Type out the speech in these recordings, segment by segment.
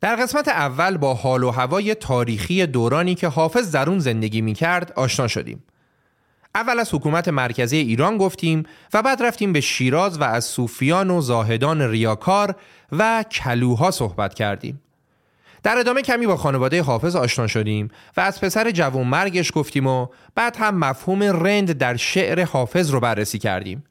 در قسمت اول با حال و هوای تاریخی دورانی که حافظ در اون زندگی می کرد آشنا شدیم. اول از حکومت مرکزی ایران گفتیم و بعد رفتیم به شیراز و از صوفیان و زاهدان ریاکار و کلوها صحبت کردیم. در ادامه کمی با خانواده حافظ آشنا شدیم و از پسر جوان مرگش گفتیم و بعد هم مفهوم رند در شعر حافظ رو بررسی کردیم.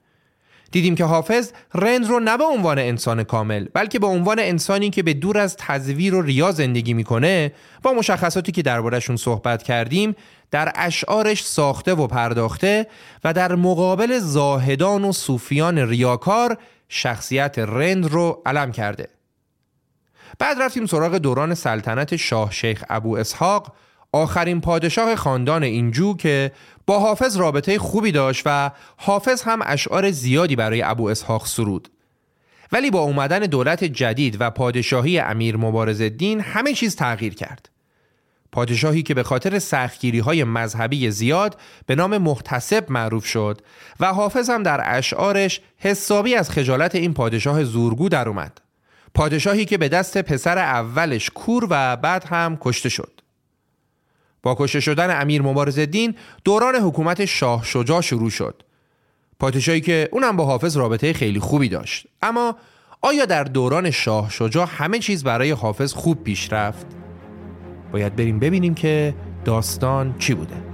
دیدیم که حافظ رند رو نه به عنوان انسان کامل بلکه به عنوان انسانی که به دور از تزویر و ریا زندگی می‌کنه. با مشخصاتی که دربارهشون صحبت کردیم در اشعارش ساخته و پرداخته و در مقابل زاهدان و صوفیان ریاکار شخصیت رند رو علم کرده. بعد رفتیم سراغ دوران سلطنت شاه شیخ ابو اسحاق آخرین پادشاه خاندان اینجو که با حافظ رابطه خوبی داشت و حافظ هم اشعار زیادی برای ابو اسحاق سرود. ولی با اومدن دولت جدید و پادشاهی امیر مبارز الدین همه چیز تغییر کرد. پادشاهی که به خاطر سختگیری های مذهبی زیاد به نام محتسب معروف شد و حافظ هم در اشعارش حسابی از خجالت این پادشاه زورگو در اومد. پادشاهی که به دست پسر اولش کور و بعد هم کشته شد. با کشته شدن امیر مبارز الدین دوران حکومت شاه شجاع شروع شد. پادشاهی که اونم با حافظ رابطه خیلی خوبی داشت. اما آیا در دوران شاه شجاع همه چیز برای حافظ خوب پیش رفت؟ باید بریم ببینیم که داستان چی بوده.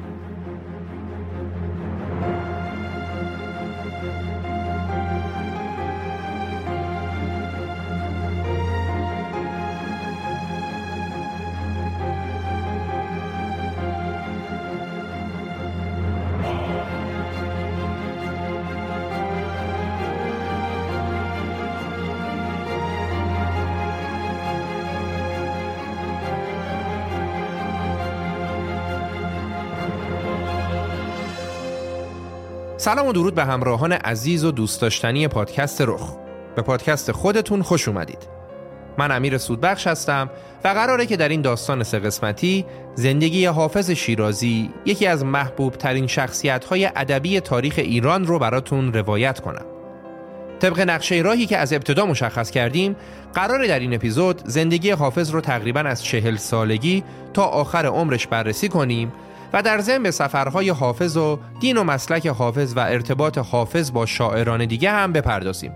سلام و درود به همراهان عزیز و دوست داشتنی پادکست رخ. به پادکست خودتون خوش اومدید. من امیر سودبخش هستم و قراره که در این داستان سه قسمتی زندگی حافظ شیرازی یکی از محبوب ترین شخصیت های ادبی تاریخ ایران رو براتون روایت کنم. طبق نقشه راهی که از ابتدا مشخص کردیم قراره در این اپیزود زندگی حافظ رو تقریبا از چهل سالگی تا آخر عمرش بررسی کنیم و در ضمن سفرهای حافظ و دین و مسلک حافظ و ارتباط حافظ با شاعران دیگه هم بپردازیم.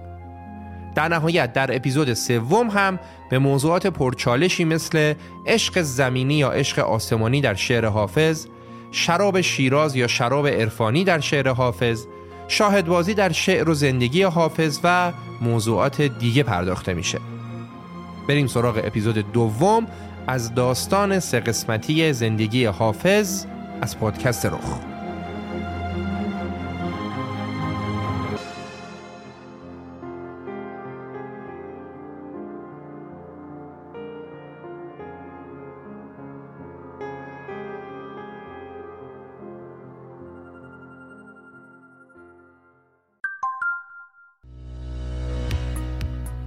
در نهایت در اپیزود سوم هم به موضوعات پرچالشی مثل عشق زمینی یا عشق آسمانی در شعر حافظ، شراب شیراز یا شراب عرفانی در شعر حافظ، شاهدبازی در شعر و زندگی حافظ و موضوعات دیگه پرداخته میشه. بریم سراغ اپیزود دوم از داستان سه قسمتی زندگی حافظ از پادکست رخ.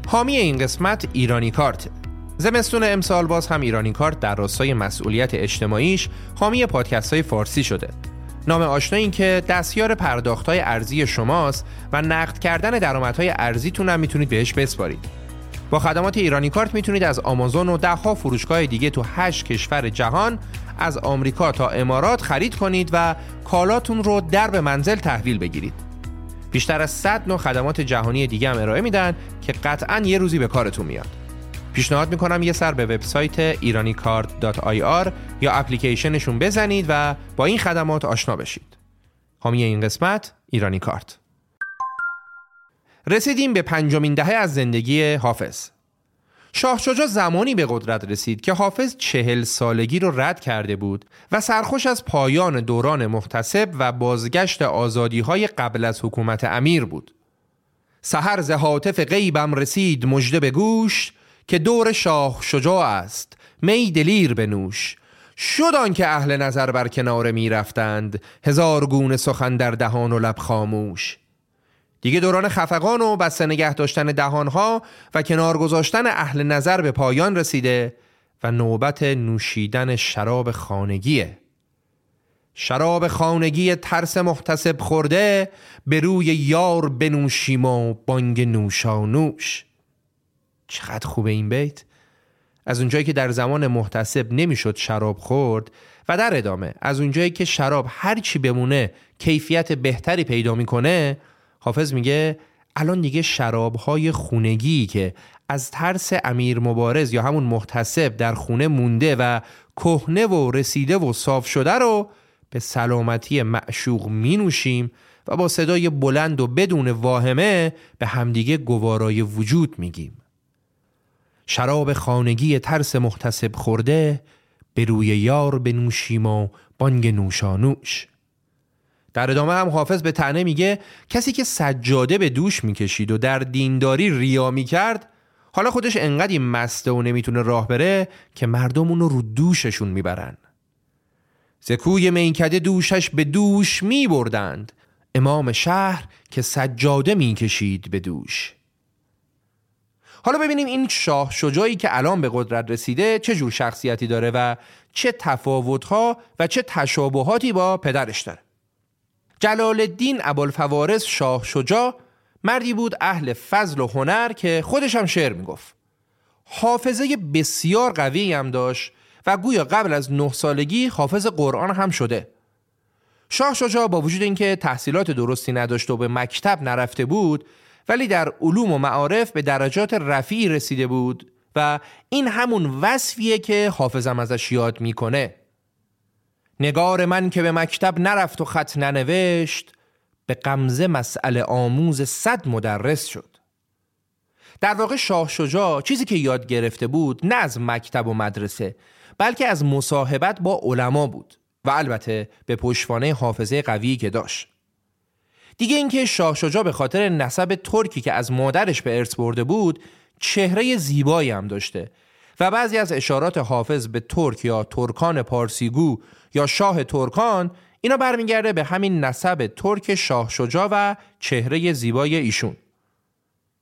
حامی این قسمت ایرانی کارته زمستون امسال باز هم ایرانی کارت در راستای مسئولیت اجتماعیش حامی پادکست های فارسی شده نام آشنا این که دستیار پرداخت های ارزی شماست و نقد کردن درآمدهای ارزیتون هم می‌تونید بهش بسپارید با خدمات ایرانی کارت می‌تونید از آمازون و دهها فروشگاه دیگه تو هشت کشور جهان از آمریکا تا امارات خرید کنید و کالاتون رو در به منزل تحویل بگیرید. بیشتر از 100 نوع خدمات جهانی دیگه هم ارائه میدن که قطعا یه روزی به کارتون میاد. پیشنهاد می‌کنم یه سر به وبسایت کارت یا اپلیکیشنشون بزنید و با این خدمات آشنا بشید. حامی این قسمت ایرانی کارت. رسیدیم به پنجمین دهه از زندگی حافظ. شاه شجاع زمانی به قدرت رسید که حافظ چهل سالگی رو رد کرده بود و سرخوش از پایان دوران محتسب و بازگشت آزادی های قبل از حکومت امیر بود. سهر ز غیبم رسید مژده به گوش که دور شاه شجاع است. می دلیر بنوش. شد که اهل نظر بر کنار می رفتند. هزار گونه سخن در دهان و لب خاموش. دیگه دوران خفقان و بسته نگه داشتن دهانها و کنار گذاشتن اهل نظر به پایان رسیده و نوبت نوشیدن شراب خانگیه. شراب خانگی ترس محتسب خورده به روی یار بنوشیم و بانگ نوشانوش. چقدر خوبه این بیت؟ از اونجایی که در زمان محتسب نمی‌شد شراب خورد و در ادامه از اونجایی که شراب هرچی بمونه کیفیت بهتری پیدا می‌کنه حافظ میگه الان دیگه شرابهای خونگی که از ترس امیر مبارز یا همون محتسب در خونه مونده و کهنه و رسیده و صاف شده رو به سلامتی معشوق می نوشیم و با صدای بلند و بدون واهمه به همدیگه گوارای وجود میگیم. شراب خانگی ترس محتسب خورده به روی یار بنوشیم و بانگ نوشانوش. در ادامه هم حافظ به تنه میگه کسی که سجاده به دوش می‌کشید و در دینداری ریا می‌کرد حالا خودش انقدی مسته و نمی‌تونه راه بره که مردم اونو رو دوششون می‌برن. زکوی میکده دوشش به دوش میبردند. امام شهر که سجاده می‌کشید به دوش. حالا ببینیم این شاه شجاعی که الان به قدرت رسیده چه جور شخصیتی داره و چه تفاوتها و چه تشابهاتی با پدرش داره. جلال الدین ابوالفوارس شاه شجاع مردی بود اهل فضل و هنر که خودش هم شعر می‌گفت. حافظه بسیار قوی هم داشت و گویا قبل از نه سالگی حافظ قرآن هم شده. شاه شجاع با وجود اینکه تحصیلات درستی نداشت و به مکتب نرفته بود ولی در علوم و معارف به درجات رفیعی رسیده بود و این همون وصفیه که حافظم ازش یاد می‌کنه. نگار من که به مکتب نرفت و خط ننوشت به قمزه مسئله آموز صد مدرس شد. در واقع شاه شجاع چیزی که یاد گرفته بود نه از مکتب و مدرسه بلکه از مصاحبت با علما بود و البته به پشتوانه حافظه قویی که داشت. دیگه اینکه شاه شجاع به خاطر نسب ترکی که از مادرش به ارث برده بود چهره زیبایی هم داشته. و بعضی از اشارات حافظ به ترک یا ترکان پارسیگو یا شاه ترکان اینا برمیگرده به همین نسب ترک شاه شجاع و چهره زیبای ایشون.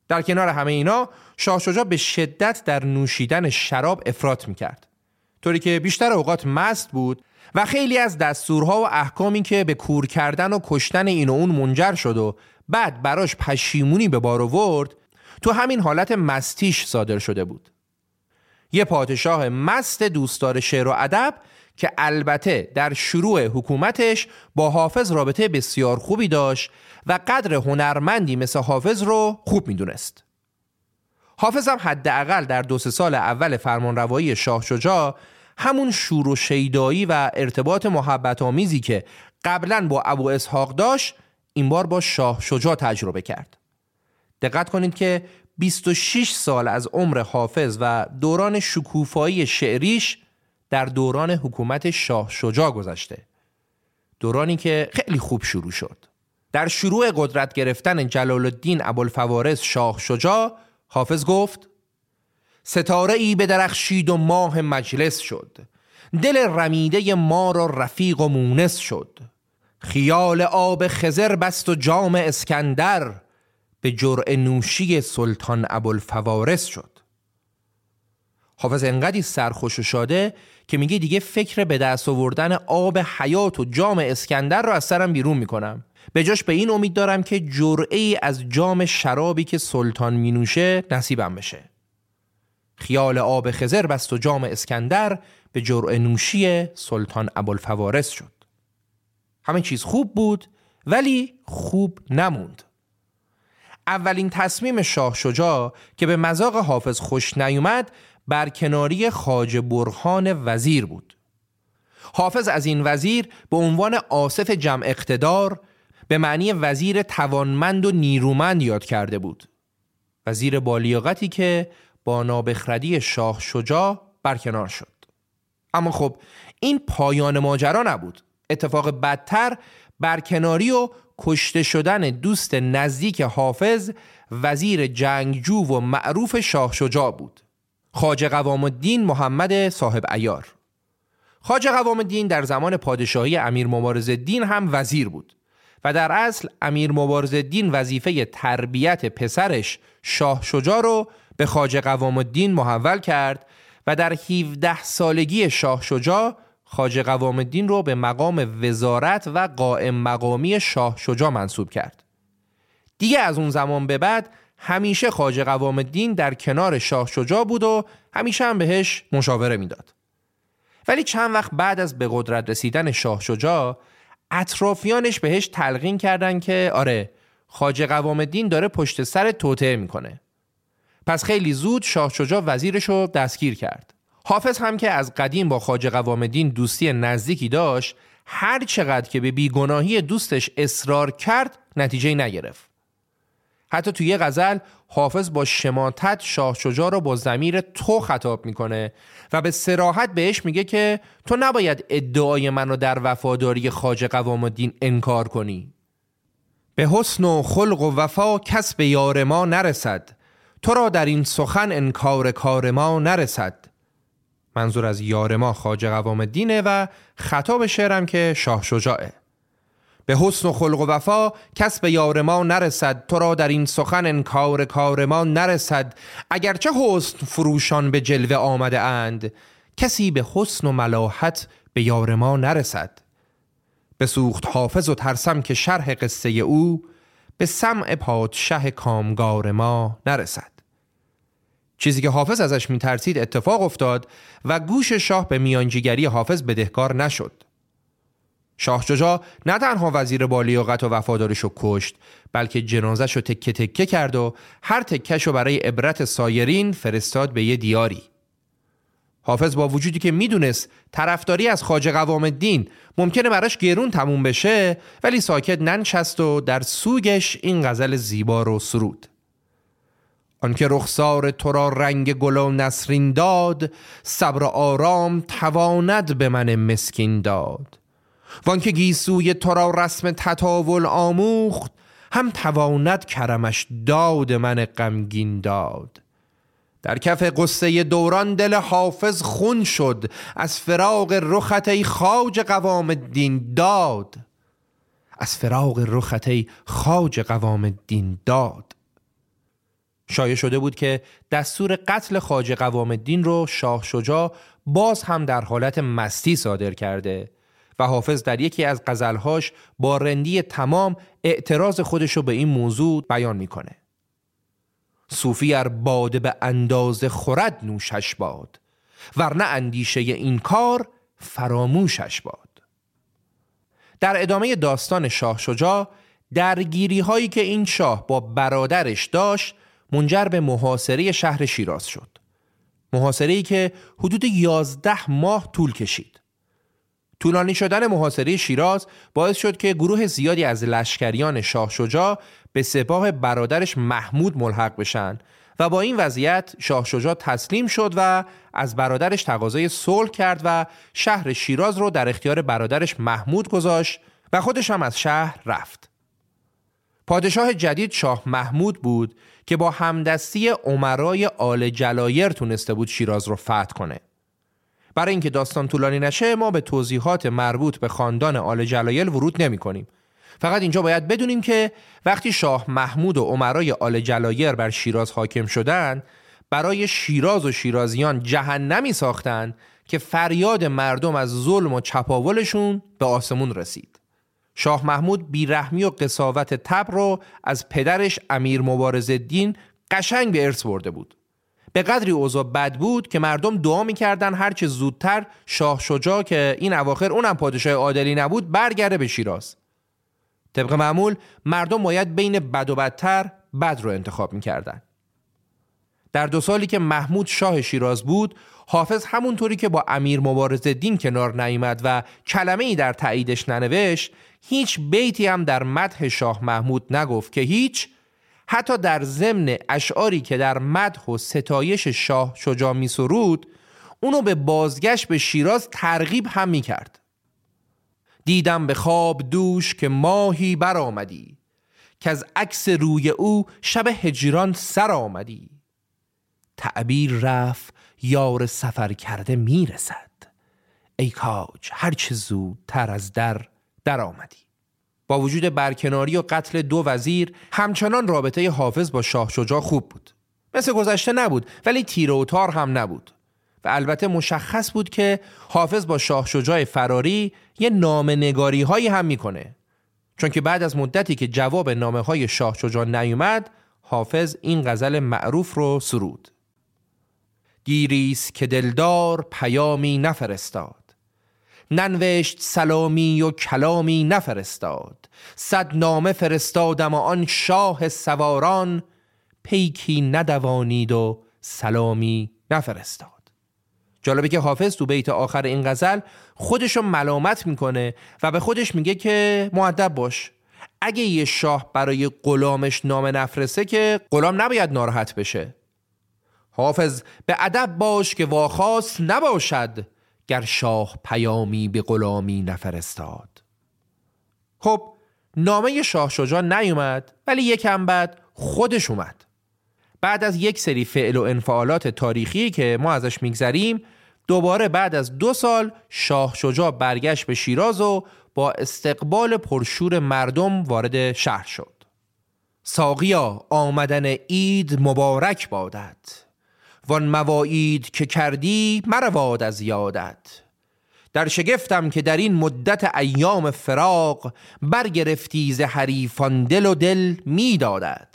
در کنار همه اینا شاه شجاع به شدت در نوشیدن شراب افراط می‌کرد. طوری که بیشتر اوقات مست بود و خیلی از دستورها و احکامی که به کور کردن و کشتن این و اون منجر شد و بعد براش پشیمونی به بار آورد تو همین حالت مستیش صادر شده بود یه پادشاه مست دوستدار شعر و ادب که البته در شروع حکومتش با حافظ رابطه بسیار خوبی داشت و قدر هنرمندی مثل حافظ رو خوب می‌دونست. حافظ هم حداقل در دو سال اول فرمانروایی شاه شجاع همون شور و شیدایی و ارتباط محبت آمیزی که قبلا با ابو اسحاق داشت این بار با شاه شجاع تجربه کرد. دقت کنید که 26 سال از عمر حافظ و دوران شکوفایی شعریش در دوران حکومت شاه شجاع گذشته دورانی که خیلی خوب شروع شد در شروع قدرت گرفتن جلال الدین ابوالفوارس شاه شجاع حافظ گفت ستاره ای به درخشید و ماه مجلس شد. دل رمیده ما را رفیق و مونس شد. خیال آب خزر بست و جام اسکندر به جرع نوشی سلطان ابوالفوارس شد. حافظ انقدی سرخوش و شاده که میگه دیگه فکر به دست آوردن آب حیات و جام اسکندر رو از سرم بیرون می‌کنم. به جاش به این امید دارم که جرعه از جام شرابی که سلطان مینوشه نصیبم بشه. خیال آب خزر بست و جام اسکندر به جرعه نوشی سلطان ابوالفوارس شد. همه چیز خوب بود ولی خوب نموند. اولین تصمیم شاه شجاع که به مذاق حافظ خوش نیومد برکناری خاج برهان وزیر بود. حافظ از این وزیر به عنوان آصف جمع اقتدار به معنی وزیر توانمند و نیرومند یاد کرده بود. وزیر بالیاقتی که با نابخردی شاه شجاع برکنار شد. اما خب این پایان ماجرا نبود. اتفاق بدتر برکناری و کشته شدن دوست نزدیک حافظ وزیر جنگجو و معروف شاه شجاع بود. خاج قوام الدین محمد صاحب ایار خاج قوام الدین در زمان پادشاهی امیر مبارز الدین هم وزیر بود و در اصل امیر مبارز الدین وظیفه تربیت پسرش شاه شجاع رو به خاج قوام الدین محول کرد و در 17 سالگی شاه شجاع خاج قوام الدین رو به مقام وزارت و قائم مقامی شاه شجاع منصوب کرد دیگه از اون زمان به بعد همیشه خاج قوام الدین در کنار شاه شجاع بود و همیشه هم بهش مشاوره می‌داد. ولی چند وقت بعد از به قدرت رسیدن شاه شجاع اطرافیانش بهش تلقین کردن که آره خاج قوام الدین داره پشت سر توطعه می‌کنه. پس خیلی زود شاه شجاع وزیرش رو دستگیر کرد. حافظ هم که از قدیم با خاج قوام الدین دوستی نزدیکی داشت هر چقدر که به بیگناهی دوستش اصرار کرد نتیجه نگرفت. حتی توی یه غزل حافظ با شماتت شاه شجاع رو با زمیر تو خطاب می‌کنه و به سراحت بهش میگه که تو نباید ادعای منو در وفاداری خاج قوام الدین انکار کنی به حسن و خلق و وفا کس به یار ما نرسد تو را در این سخن انکار کار ما نرسد. منظور از یار ما خاج قوام الدینه و خطاب شعرم که شاه شجاعه. به حسن و خلق و وفا کس به یار ما نرسد تو را در این سخن انکار کار ما نرسد. اگرچه حسن فروشان به جلوه آمده اند کسی به حسن و ملاحت به یار ما نرسد. به سوخت حافظ و ترسم که شرح قصه او به سمع پادشه کامگار ما نرسد. چیزی که حافظ ازش میترسید اتفاق افتاد و گوش شاه به میانجیگری حافظ بدهکار نشد. شاه شجاع نه تنها وزیر بالیاقت و وفادارش رو کشت بلکه جنازش رو تکه تکه کرد و هر تکش رو برای عبرت سایرین فرستاد به یه دیاری. حافظ با وجودی که می‌دونست طرفداری از خاج قوام الدین ممکنه براش گرون تموم بشه ولی ساکت ننشست و در سوگش این غزل زیبا رو سرود. آنکه رخسار تو را رنگ گل و نسرین داد صبر آرام تواند به من مسکین داد. وان که گیسوی تو را رسم تطاول آموخت هم تواند کرمش داد من غمگین داد. در کف قصه دوران دل حافظ خون شد از فراغ رخت ای خاج قوام الدین داد. از فراغ رخت ای خاج قوام الدین داد. شایع شده بود که دستور قتل خاج قوام الدین رو شاه شجاع باز هم در حالت مستی صادر کرده و حافظ در یکی از غزلهاش با رندی تمام اعتراض خودش رو به این موضوع بیان می‌کنه. صوفی ار باده به اندازه خورد نوشش باد ورنه اندیشه این کار فراموشش باد. در ادامه داستان شاه شجاع درگیری هایی که این شاه با برادرش داشت منجر به محاصره شهر شیراز شد. محاصره ای که حدود 11 ماه طول کشید. طولانی شدن محاصره شیراز باعث شد که گروه زیادی از لشکریان شاه شجاع به سپاه برادرش محمود ملحق بشن و با این وضعیت شاه شجاع تسلیم شد و از برادرش تقاضای صلح کرد و شهر شیراز رو در اختیار برادرش محمود گذاشت و خودش هم از شهر رفت. پادشاه جدید شاه محمود بود که با همدستی عمرای آل جلایر تونسته بود شیراز رو فتح کنه. برای اینکه داستان طولانی نشه ما به توضیحات مربوط به خاندان آل جلایل ورود نمی کنیم فقط اینجا باید بدونیم که وقتی شاه محمود و عمرای آل جلایر بر شیراز حاکم شدند برای شیراز و شیرازیان جهنمی ساختند که فریاد مردم از ظلم و چپاولشون به آسمون رسید. شاه محمود بیرحمی و قصاوت تب رو از پدرش امیر مبارز الدین قشنگ به ارث برده بود. به قدری اوضاع بد بود که مردم دعا می‌کردن هرچه زودتر شاه شجاع که این اواخر اونم پادشاه عادلی نبود برگرده به شیراز. طبق معمول مردم باید بین بد و بدتر بد رو انتخاب می‌کردن. در دو سالی که محمود شاه شیراز بود حافظ همونطوری که با امیر مبارز دین کنار نیامد و کلمه ای در تاییدش ننوشت هیچ بیتی هم در مدح شاه محمود نگفت که هیچ حتی در ضمن اشعاری که در مدح و ستایش شاه شجاع می سرود اونو به بازگشت به شیراز ترغیب هم می کرد. دیدم به خواب دوش که ماهی برآمدی که از عکس روی او شب هجران سر آمدی. تعبیر رفت یار سفر کرده می‌رسد. ای کاج هرچه زودتر از در در آمدی. با وجود برکناری و قتل دو وزیر همچنان رابطه حافظ با شاه شجاع خوب بود. مثل گذشته نبود ولی تیر و تار هم نبود. و البته مشخص بود که حافظ با شاه شجاع فراری یه نامه نگاری هایی هم می‌کنه. چون که بعد از مدتی که جواب نامه های شاه شجاع نیومد حافظ این غزل معروف رو سرود. گیریست که دلدار پیامی نفرستاد ننوشت سلامی و کلامی نفرستاد. صد نامه فرستادم و آن شاه سواران پیکی ندوانید و سلامی نفرستاد. جالبه که حافظ تو بیت آخر این غزل خودشو ملامت می‌کنه و به خودش میگه که معدب باش. اگه یه شاه برای غلامش نامه نفرسته که غلام نباید ناراحت بشه. حافظ به ادب باش که واخاس نباشد. گر شاه پیامی به غلامی نفرستاد. خب نامه شاه شجاع نیومد ولی یکم بعد خودش اومد. بعد از یک سری فعل و انفعالات تاریخی که ما ازش میگذریم دوباره بعد از دو سال شاه شجاع برگشت به شیراز و با استقبال پرشور مردم وارد شهر شد. ساقیا آمدن عید مبارک بادد وان مواعید که کردی مرواد از یادت. در شگفتم که در این مدت ایام فراق برگرفتی ز حریفان دل و دل می‌دادد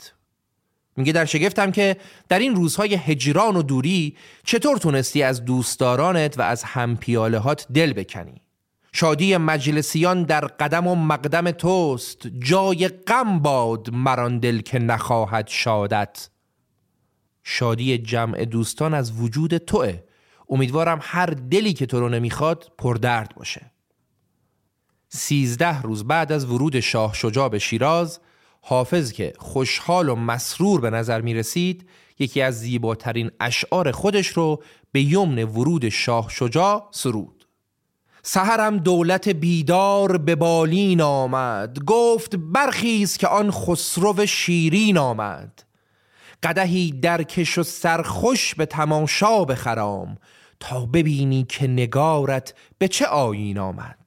میگه در شگفتم که در این روزهای هجران و دوری چطور تونستی از دوستدارانت و از همپیالهات دل بکنی؟ شادی مجلسیان در قدم و مقدم توست جای غم باد مران دل که نخواهد شادت. شادی جمع دوستان از وجود توه. امیدوارم هر دلی که تو رو نمی‌خواد پردرد باشه. سیزده روز بعد از ورود شاه شجاع به شیراز حافظ که خوشحال و مسرور به نظر می رسید یکی از زیباترین اشعار خودش رو به یمن ورود شاه شجاع سرود. سهرم دولت بیدار به بالین آمد. گفت برخیز که آن خسرو شیرین آمد. قدهی درکش و سرخوش به تماشا بخرام تا ببینی که نگارت به چه آیین آمد.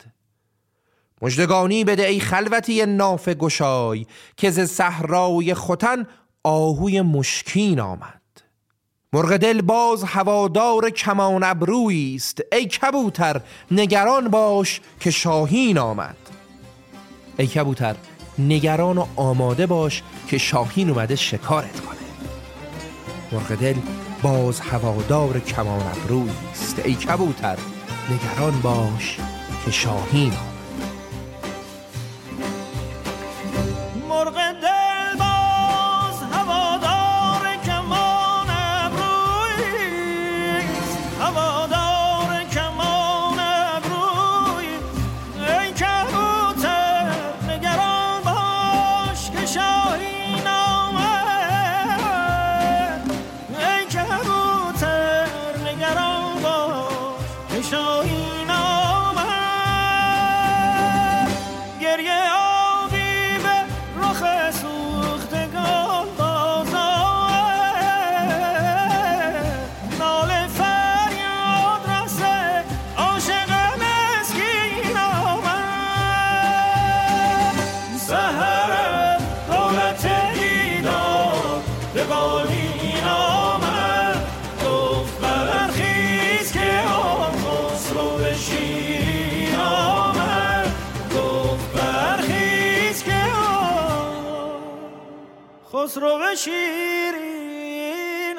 مجدگانی بده ای خلوتی ناف گشای که ز صحرای ختن آهوی مشکین آمد. مرغ دل باز هوادار کمان ابرویی است ای کبوتر نگران باش که شاهین آمد. ای کبوتر نگران و آماده باش که شاهین اومده شکارت کنه. مرغ دل باز هوادار کمان ابروی است. ای کبوتر نگران باش که شاهین خسرو شیرین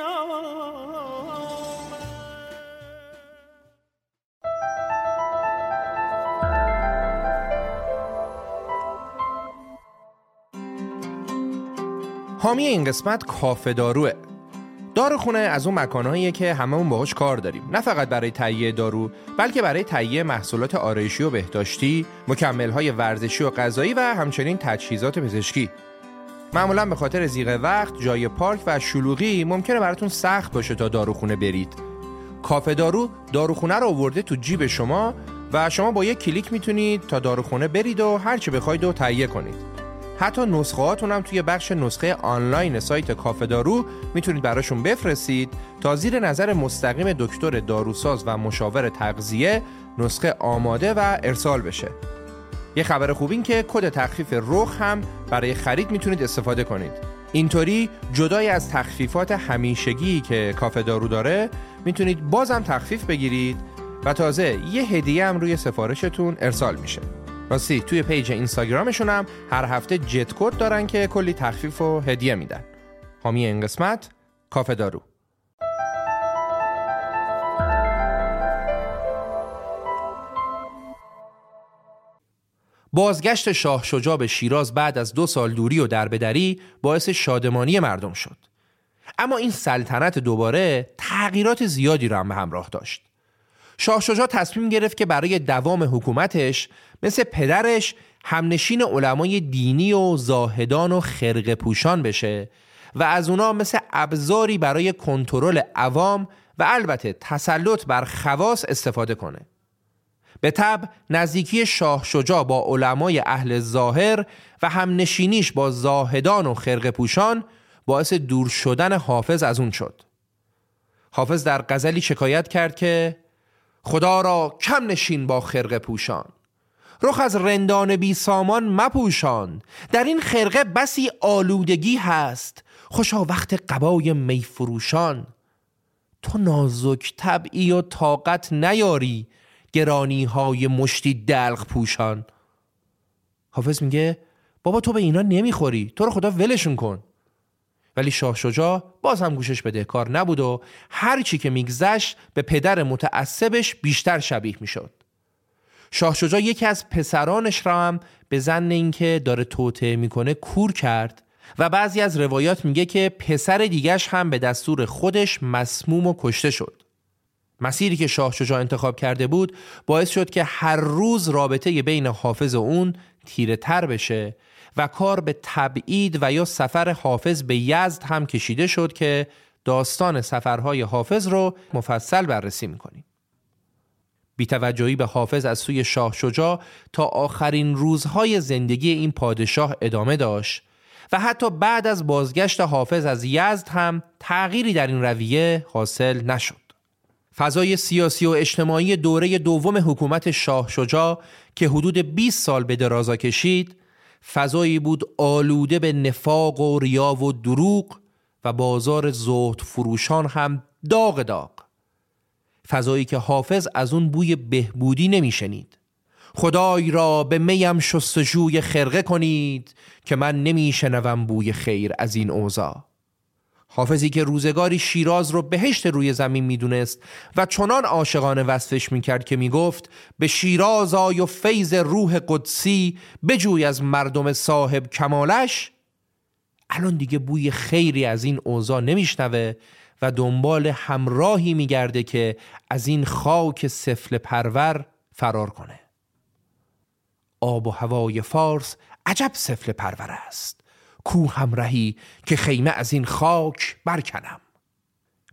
حامی این قسمت کافه داروه داروخونه از اون مکانهاییه که هممون باهاش کار داریم. نه فقط برای تهیه دارو بلکه برای تهیه محصولات آرایشی و بهداشتی مکملهای ورزشی و غذایی و همچنین تجهیزات پزشکی. معمولا به خاطر زیغ وقت جای پارک و شلوغی ممکنه براتون سخت باشه تا داروخونه برید. کافه دارو داروخونه رو آورده تو جیب شما و شما با یک کلیک می‌تونید تا داروخونه برید و هرچی بخواید و تهیه کنید. حتی نسخه هاتون هم توی بخش نسخه آنلاین سایت کافه دارو می‌تونید براشون بفرستید تا زیر نظر مستقیم دکتر داروساز و مشاور تغذیه نسخه آماده و ارسال بشه. یه خبر خوب این که کد تخفیف رخ هم برای خرید می‌تونید استفاده کنید. اینطوری جدای از تخفیفات همیشگی که کافه دارو داره می‌تونید بازم تخفیف بگیرید و تازه یه هدیه هم روی سفارشتون ارسال میشه. راستی توی پیج اینستاگرامشون هم هر هفته gift code دارن که کلی تخفیف و هدیه میدن. حامی این قسمت کافه دارو. بازگشت شاه شجاع به شیراز بعد از دو سال دوری و دربدری باعث شادمانی مردم شد. اما این سلطنت دوباره تغییرات زیادی را هم به همراه داشت. شاه شجاع تصمیم گرفت که برای دوام حکومتش مثل پدرش همنشین علمای دینی و زاهدان و خرق پوشان بشه و از اونا مثل ابزاری برای کنترل عوام و البته تسلط بر خواص استفاده کنه. به تب نزدیکی شاه شجاع با علمای اهل ظاهر و همنشینیش با زاهدان و خرق پوشان باعث دور شدن حافظ از اون شد. حافظ در غزلی شکایت کرد که خدا را کم نشین با خرقه پوشان. رخ از رندان بی سامان مپوشان. در این خرقه بسی آلودگی هست. خوشا وقت قبای میفروشان تو نازک طبعی و طاقت نیاری. گرانی های مشتی دلق پوشان حافظ میگه بابا تو به اینا نمی‌خوری تو رو خدا ولشون کن ولی شاه شجاع باز هم گوشش بده کار نبود و هر چی که میگذشت به پدر متعصبش بیشتر شبیه می‌شد. شاه شجاع یکی از پسرانش را هم به زن اینکه داره توطعه می‌کنه کور کرد و بعضی از روایات میگه که پسر دیگش هم به دستور خودش مسموم و کشته شد. مسیری که شاه شجاع انتخاب کرده بود باعث شد که هر روز رابطه بین حافظ و اون تیره تر بشه و کار به تبعید و یا سفر حافظ به یزد هم کشیده شد که داستان سفرهای حافظ رو مفصل بررسی می‌کنیم. بیتوجهی به حافظ از سوی شاه شجاع تا آخرین روزهای زندگی این پادشاه ادامه داشت و حتی بعد از بازگشت حافظ از یزد هم تغییری در این رویه حاصل نشد. فضای سیاسی و اجتماعی دوره دوم حکومت شاه شجاع که حدود 20 سال به درازا کشید فضایی بود آلوده به نفاق و ریا و دروغ و بازار زهد فروشان هم داغ داغ. فضایی که حافظ از اون بوی بهبودی نمیشنید. خدای را به میم شستجوی خرقه کنید که من نمیشنوم بوی خیر از این اوضاع. حافظی که روزگاری شیراز رو بهشت روی زمین می‌دونست و چنان عاشقانه وصفش می‌کرد که می‌گفت به شیراز آی و فیض روح قدسی بجوی از مردم صاحب کمالش. الان دیگه بوی خیری از این اوضاع نمیشنوه و دنبال همراهی میگرده که از این خاک سفل پرور فرار کنه. آب و هوای فارس عجب سفل پرور است. کو همراهی که خیمه از این خاک برکنم.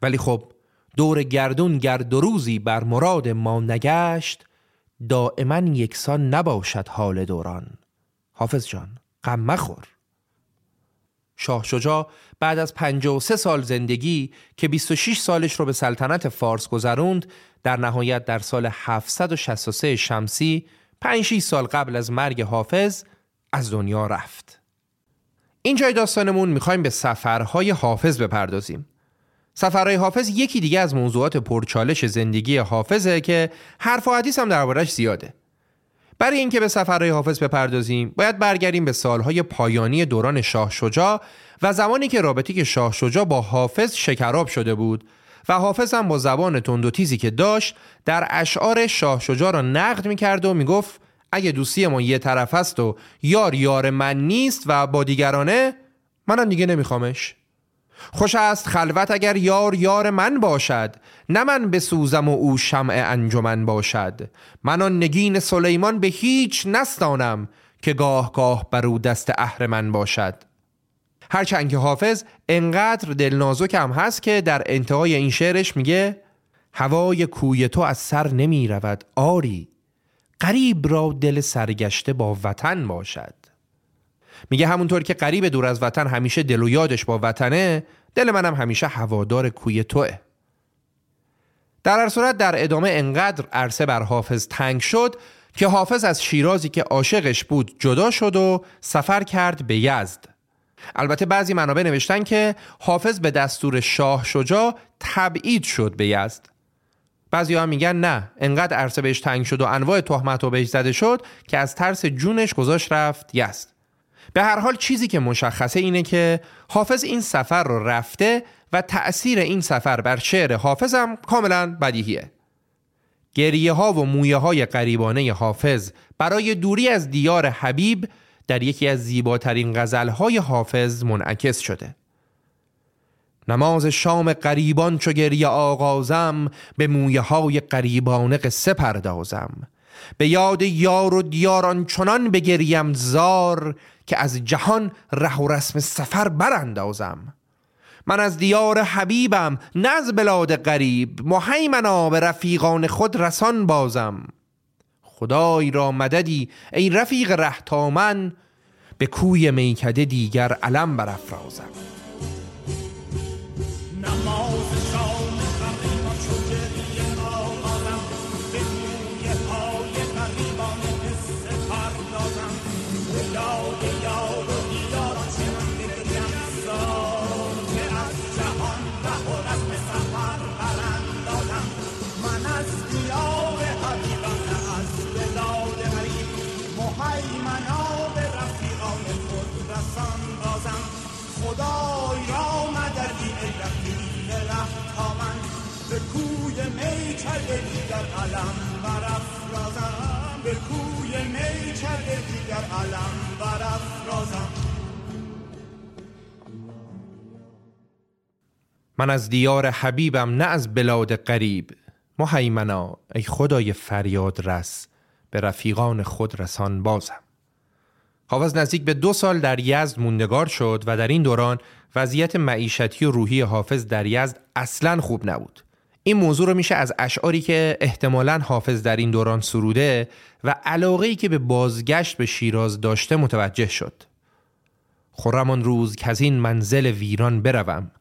ولی خب دور گردون گرد و روزی بر مراد ما نگشت دائما یکسان نباشد حال دوران. حافظ جان غم مخور. شاه شجاع بعد از 53 سال زندگی که 26 سالش رو به سلطنت فارس گذروند در نهایت در سال 763 شمسی 5 سال قبل از مرگ حافظ از دنیا رفت. این جای داستانمون می‌خوایم به سفرهای حافظ بپردازیم. سفرهای حافظ یکی دیگه از موضوعات پرچالش زندگی حافظه که حرف و حدیث هم دربارش زیاده. برای اینکه به سفرهای حافظ بپردازیم باید برگردیم به سالهای پایانی دوران شاه شجاع و زمانی که رابطی که شاه شجاع با حافظ شکراب شده بود و حافظ هم با زبان تند و تیزی که داشت در اشعار شاه شجاع را نقد می‌کرد و می‌گفت اگه دوستی ما یه طرف است و یار یار من نیست و با دیگرانه منم دیگه نمیخوامش. خوش است خلوت اگر یار یار من باشد نه من بسوزم و او شمع انجمن باشد. من آن نگین سلیمان به هیچ نستانم که گاه گاه برو دست اهرمن باشد. هرچند که حافظ انقدر دلنازک هم هست که در انتهای این شعرش میگه هوای کوی تو از سر نمی رود آری. قریب را دل سرگشته با وطن باشد. میگه همونطور که قریب دور از وطن همیشه دل و یادش با وطنه دل منم همیشه هوادار کوی توه. در هر صورت در ادامه انقدر عرصه بر حافظ تنگ شد که حافظ از شیرازی که عاشقش بود جدا شد و سفر کرد به یزد. البته بعضی منابع نوشتن که حافظ به دستور شاه شجاع تبعید شد به یزد. بعضی ها میگن نه انقدر عرصه بهش تنگ شد و انواع تهمت و بهش زده شد که از ترس جونش گذاشت رفت یزد. به هر حال چیزی که مشخصه اینه که حافظ این سفر رو رفته و تأثیر این سفر بر شعر حافظم کاملا بدیهیه. گریه ها و مویه های قریبانه حافظ برای دوری از دیار حبیب در یکی از زیباترین غزلهای حافظ منعکس شده. نماز شام قریبان چو گریه آغازم به مویه های قریبانه قصه پردازم. به یاد یار و دیاران چنان بگریم زار که از جهان ره و رسم سفر براندازم. من از دیار حبیبم نه از بلاد غریب. مهیمنا به رفیقان خود رسان بازم. خدای را مددی ای رفیق رهتامن به کوی میکده دیگر علم برافرازم. I'm all من از دیار حبیبم نه از بلاد قریب مهیمنا ای خدای فریاد رس به رفیقان خود رسان بازم. حافظ نزدیک به دو سال در یزد موندگار شد و در این دوران وضعیت معیشتی و روحی حافظ در یزد اصلا خوب نبود. این موضوع رو میشه از اشعاری که احتمالا حافظ در این دوران سروده و علاقه که به بازگشت به شیراز داشته متوجه شد. خورمان روز که از این منزل ویران بروم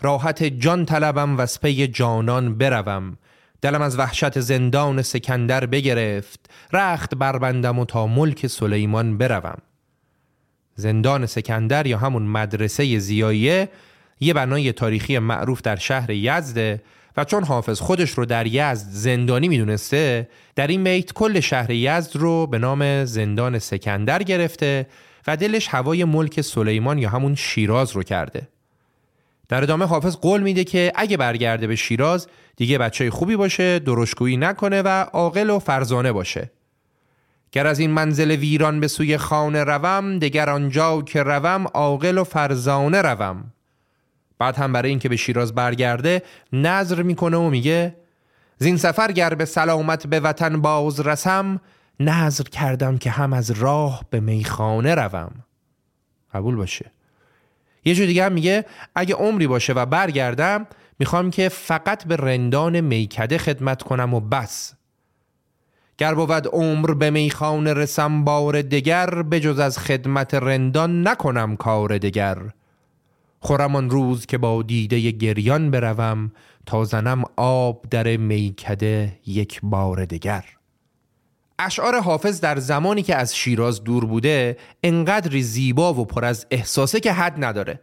راحت جان طلبم و سپی جانان بروم. دلم از وحشت زندان سکندر بگرفت رخت بربندم و تا ملک سلیمان بروم. زندان سکندر یا همون مدرسه زیاییه یه بنای تاریخی معروف در شهر یزده و چون حافظ خودش رو در یزد زندانی می‌دونسته در این بیت کل شهر یزد رو به نام زندان سکندر گرفته و دلش هوای ملک سلیمان یا همون شیراز رو کرده. در ادامه حافظ قول میده که اگه برگرده به شیراز دیگه بچه خوبی باشه درشگویی نکنه و عاقل و فرزانه باشه. گر از این منزل ویران به سوی خانه روم دگر آنجا که روم عاقل و فرزانه روم. بعد هم برای اینکه به شیراز برگرده نظر می‌کنه و میگه زین سفر گر به سلامت به وطن باز رسم نظر کردم که هم از راه به میخانه روم. قبول باشه. یه جو دیگه هم میگه اگه عمری باشه و برگردم می‌خوام که فقط به رندان میکده خدمت کنم و بس. گر بود عمر به میخانه رسم بار دگر بجز از خدمت رندان نکنم کار دگر. خورم آن روز که با دیده گریان بروم تا زنم آب در میکده یک بار دگر. اشعار حافظ در زمانی که از شیراز دور بوده انقدر زیبا و پر از احساسه که حد نداره.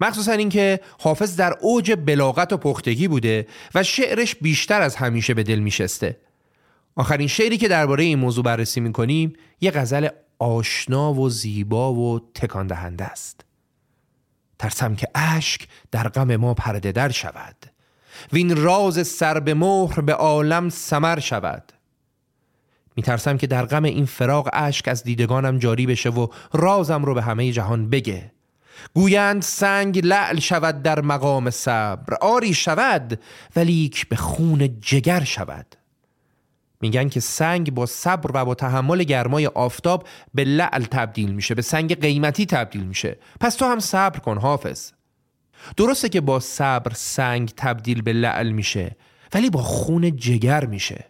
مخصوصا اینکه حافظ در اوج بلاغت و پختگی بوده و شعرش بیشتر از همیشه به دل میشسته. آخرین شعری که درباره این موضوع بررسی می‌کنیم یه غزل آشنا و زیبا و تکان دهنده است. ترسم که اشک در غم ما پرده در شود. وین راز سر به مهر به عالم سمر شود. میترسم که در غم این فراغ اشک از دیدگانم جاری بشه و رازم رو به همه جهان بگه. گویند سنگ لعل شود در مقام صبر آری شود ولیک به خون جگر شود. میگن که سنگ با صبر و با تحمل گرمای آفتاب به لعل تبدیل میشه به سنگ قیمتی تبدیل میشه. پس تو هم صبر کن حافظ. درسته که با صبر سنگ تبدیل به لعل میشه ولی با خون جگر میشه.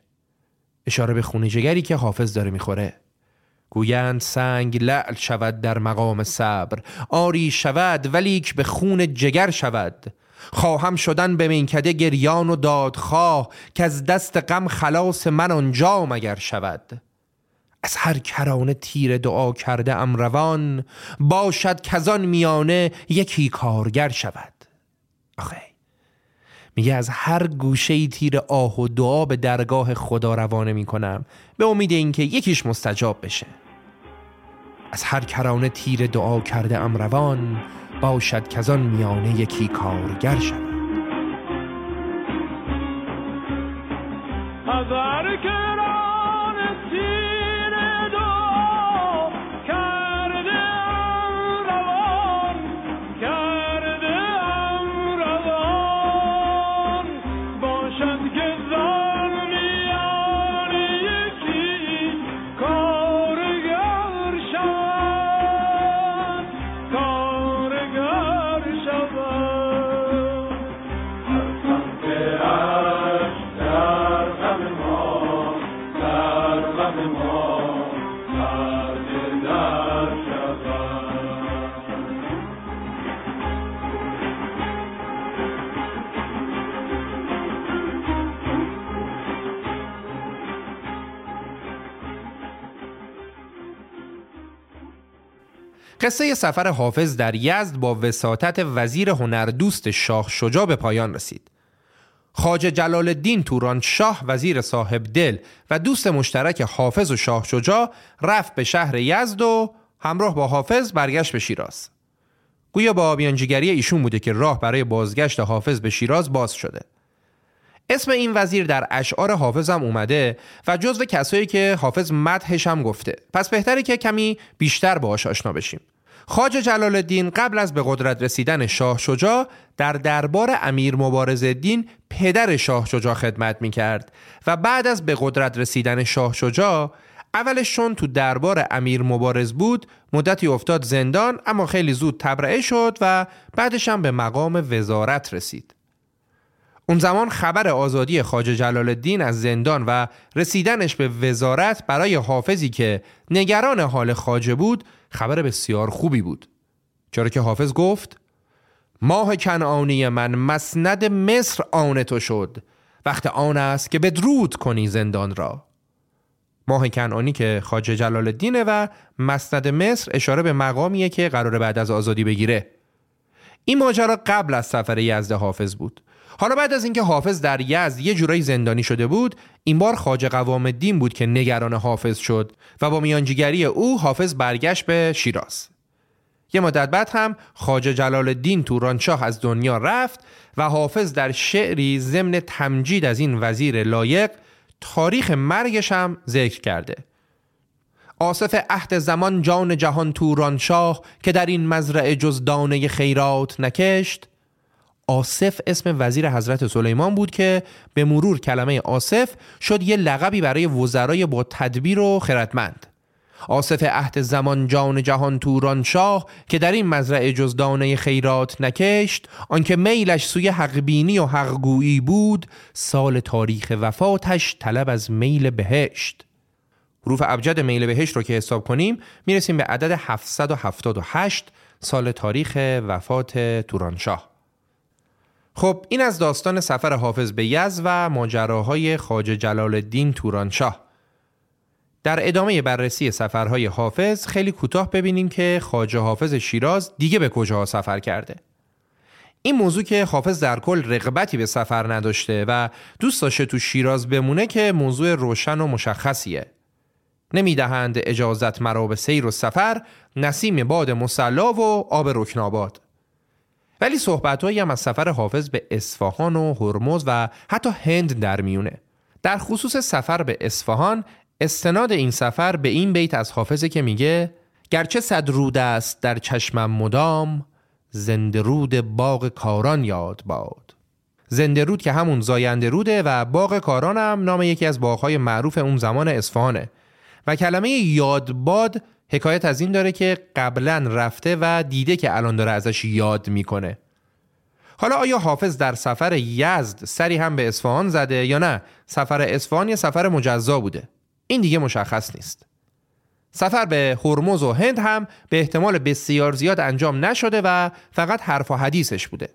اشاره به خون جگری که حافظ داره می‌خوره. گویند سنگ لعل شود در مقام صبر آری شود ولیک به خون جگر شود. خواهم شدن به میکده گریان و دادخواه که از دست غم خلاص من آنجا مگر شود. از هر کرانه تیر دعا کرده ام روان باشد کزان میانه یکی کارگر شود. آخه میگه از هر گوشه تیر آه و دعا به درگاه خدا روانه می‌کنم به امید اینکه یکیش مستجاب بشه. از هر کرانه تیر دعا کرده ام روان باشد که آن میانه یکی کارگر شود. قصه سفر حافظ در یزد با وساطت وزیر هنردوست شاه شجاع به پایان رسید. خاج جلال الدین توران شاه وزیر صاحب دل و دوست مشترک حافظ و شاه شجاع رفت به شهر یزد و همراه با حافظ برگشت به شیراز. گویا با آبیانجیگری ایشون بوده که راه برای بازگشت حافظ به شیراز باز شده. اسم این وزیر در اشعار حافظ هم اومده و جزو کسایی که حافظ مدحش هم گفته. پس بهتره که کمی بیشتر باهاش آشنا بشیم. خاج جلال الدین قبل از به قدرت رسیدن شاه شجاع در دربار امیر مبارز الدین پدر شاه شجاع خدمت می کرد و بعد از به قدرت رسیدن شاه شجاع اولش چون تو دربار امیر مبارز بود مدتی افتاد زندان اما خیلی زود تبرئه شد و بعدش هم به مقام وزارت رسید. اون زمان خبر آزادی خاج جلال الدین از زندان و رسیدنش به وزارت برای حافظی که نگران حال خاجه بود خبر بسیار خوبی بود. چرا که حافظ گفت ماه کنعانی من مسند مصر آن تو شد. وقت آن است که بدرود کنی زندان را. ماه کنعانی که خاجه جلال الدینه و مسند مصر اشاره به مقامیه که قرار بعد از آزادی بگیره. این ماجرا قبل از سفر یزد حافظ بود. حالا بعد از اینکه حافظ در یزد یه جورایی زندانی شده بود این بار خاجه قوام الدین بود که نگران حافظ شد و با میانجیگری او حافظ برگشت به شیراز. یه مدت بعد هم خاجه جلال الدین تورانشاه از دنیا رفت و حافظ در شعری ضمن تمجید از این وزیر لایق تاریخ مرگش هم ذکر کرده. آصف عهد زمان جان جهان تورانشاه که در این مزرعه جز دانه خیرات نکشت آصف اسم وزیر حضرت سلیمان بود که به مرور کلمه آصف شد یه لقبی برای وزرای با تدبیر و خردمند. آصف عهد زمان جان جهان توران شاه که در این مزرعه جز دانه خیرات نکشت آنکه میلش سوی حقبینی و حقگویی بود سال تاریخ وفاتش طلب از میل بهشت. حروف ابجد میل بهشت رو که حساب کنیم می‌رسیم به عدد 778 سال تاریخ وفات تورانشاه خب این از داستان سفر حافظ به یز و ماجراهای خاج جلال الدین تورانشاه. در ادامه بررسی سفرهای حافظ خیلی کوتاه ببینیم که خاج حافظ شیراز دیگه به کجاها سفر کرده. این موضوع که حافظ در کل رغبتی به سفر نداشته و دوست داشته تو شیراز بمونه که موضوع روشن و مشخصیه. نمی‌دهند اجازت مرا به سیر و سفر نسیم باد مسلا و آب رکناباد ولی صحبتهایی هم از سفر حافظ به اصفهان و هرمز و حتی هند در میونه. در خصوص سفر به اصفهان استناد این سفر به این بیت از حافظه که میگه گرچه صد رود است در چشمم مدام زنده رود باغ کاران یاد باد. زنده رود که همون زاینده روده و باغ کاران نام یکی از باغهای معروف اون زمان اصفهانه. و کلمه یادباد حکایت از این داره که قبلا رفته و دیده که الان داره ازش یاد می‌کنه. حالا آیا حافظ در سفر یزد سری هم به اصفهان زده یا نه؟ سفر اصفهان یه سفر مجزا بوده. این دیگه مشخص نیست. سفر به هرمز و هند هم به احتمال بسیار زیاد انجام نشده و فقط حرف و حدیثش بوده.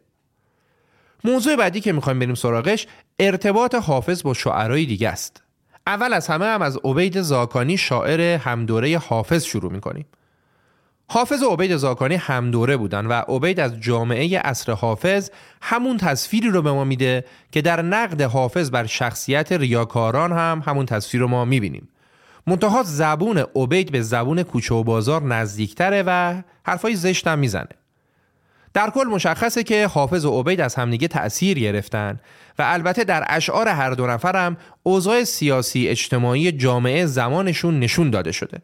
موضوع بعدی که می‌خوایم بریم سراغش ارتباط حافظ با شعرهای دیگه است. اول از همه هم از عبید زاکانی شاعر همدوره حافظ شروع می‌کنیم. حافظ و عبید زاکانی همدوره بودن و عبید از جامعه اصر حافظ همون تصویری رو به ما میده که در نقد حافظ بر شخصیت ریاکاران هم همون تصویر رو ما می‌بینیم. منتها زبون عبید به زبون کوچه و بازار نزدیکتره و حرفای زشت هم می‌زنه. در کل مشخصه که حافظ و عبید از همدیگه تأثیر گرفتن و البته در اشعار هر دو نفرم اوضاع سیاسی اجتماعی جامعه زمانشون نشون داده شده.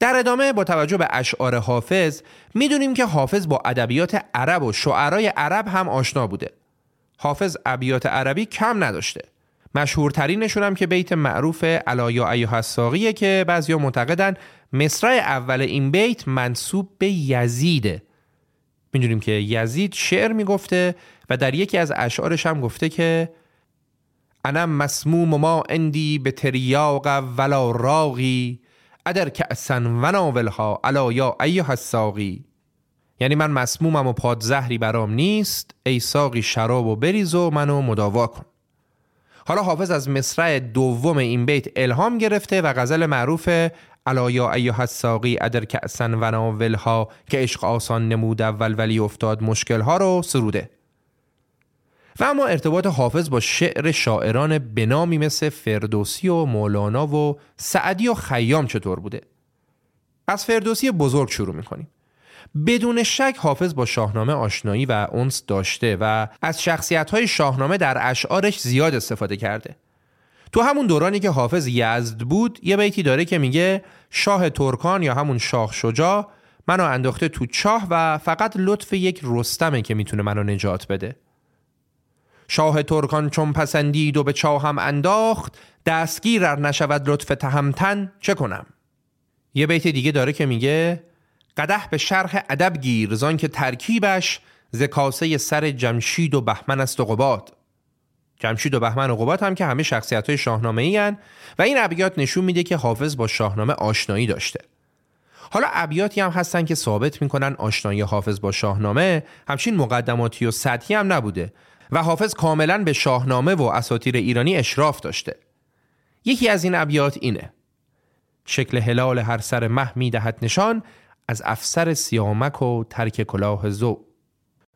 در ادامه با توجه به اشعار حافظ می‌دونیم که حافظ با ادبیات عرب و شعرای عرب هم آشنا بوده. حافظ ابیات عربی کم نداشته. مشهورترینشون هم که بیت معروف علایا ایوه الساقیه که بعضیا معتقدن مصرع اول این بیت منصوب به یزیده. می‌دونیم که یزید شعر می‌گفته و در یکی از اشعارش هم گفته که انا مسموم ما اندی به تریاق ولا راغی ادر کأسن و ناولها علا یا ایها الساقی. یعنی من مسمومم و پادزهری برام نیست ای ساقی شراب و بریز و منو مداوا کن. حالا حافظ از مصرع دوم این بیت الهام گرفته و غزل معروف علا یا ایها الساقی ادر کأسن و ناولها که عشق آسان نمود اول ولی افتاد مشکلها رو سروده و اما ارتباط حافظ با شعر شاعران بنامی مثل فردوسی و مولانا و سعدی و خیام چطور بوده؟ از فردوسی بزرگ شروع می‌کنیم. بدون شک حافظ با شاهنامه آشنایی و اونس داشته و از شخصیت های شاهنامه در اشعارش زیاد استفاده کرده. تو همون دورانی که حافظ یزد بود یه بیتی داره که میگه شاه ترکان یا همون شاه شجاع منو انداخته تو چاه و فقط لطف یک رستمه که می‌تونه منو نجات بده. شاه ترکان چون پسندید و به چاهم انداخت دستگیر ار نشود لطف تهمتن چه کنم یه بیت دیگه داره که میگه قده به شرح ادب گیر زان که ترکیبش ز کاسه سر جمشید و بهمن است و قباد جمشید و بهمن و قباد هم که همه شخصیت های شاهنامه ای و این ابیات نشون میده که حافظ با شاهنامه آشنایی داشته. حالا ابیاتی هم هستن که ثابت می‌کنن آشنایی حافظ با شاهنامه همچین مقدماتی و سطحی هم نبوده و حافظ کاملا به شاهنامه و اساطیر ایرانی اشراف داشته. یکی از این ابیات اینه. شکل هلال هر سر مه می‌دهد نشان از افسر سیامک و ترک کلاه زو.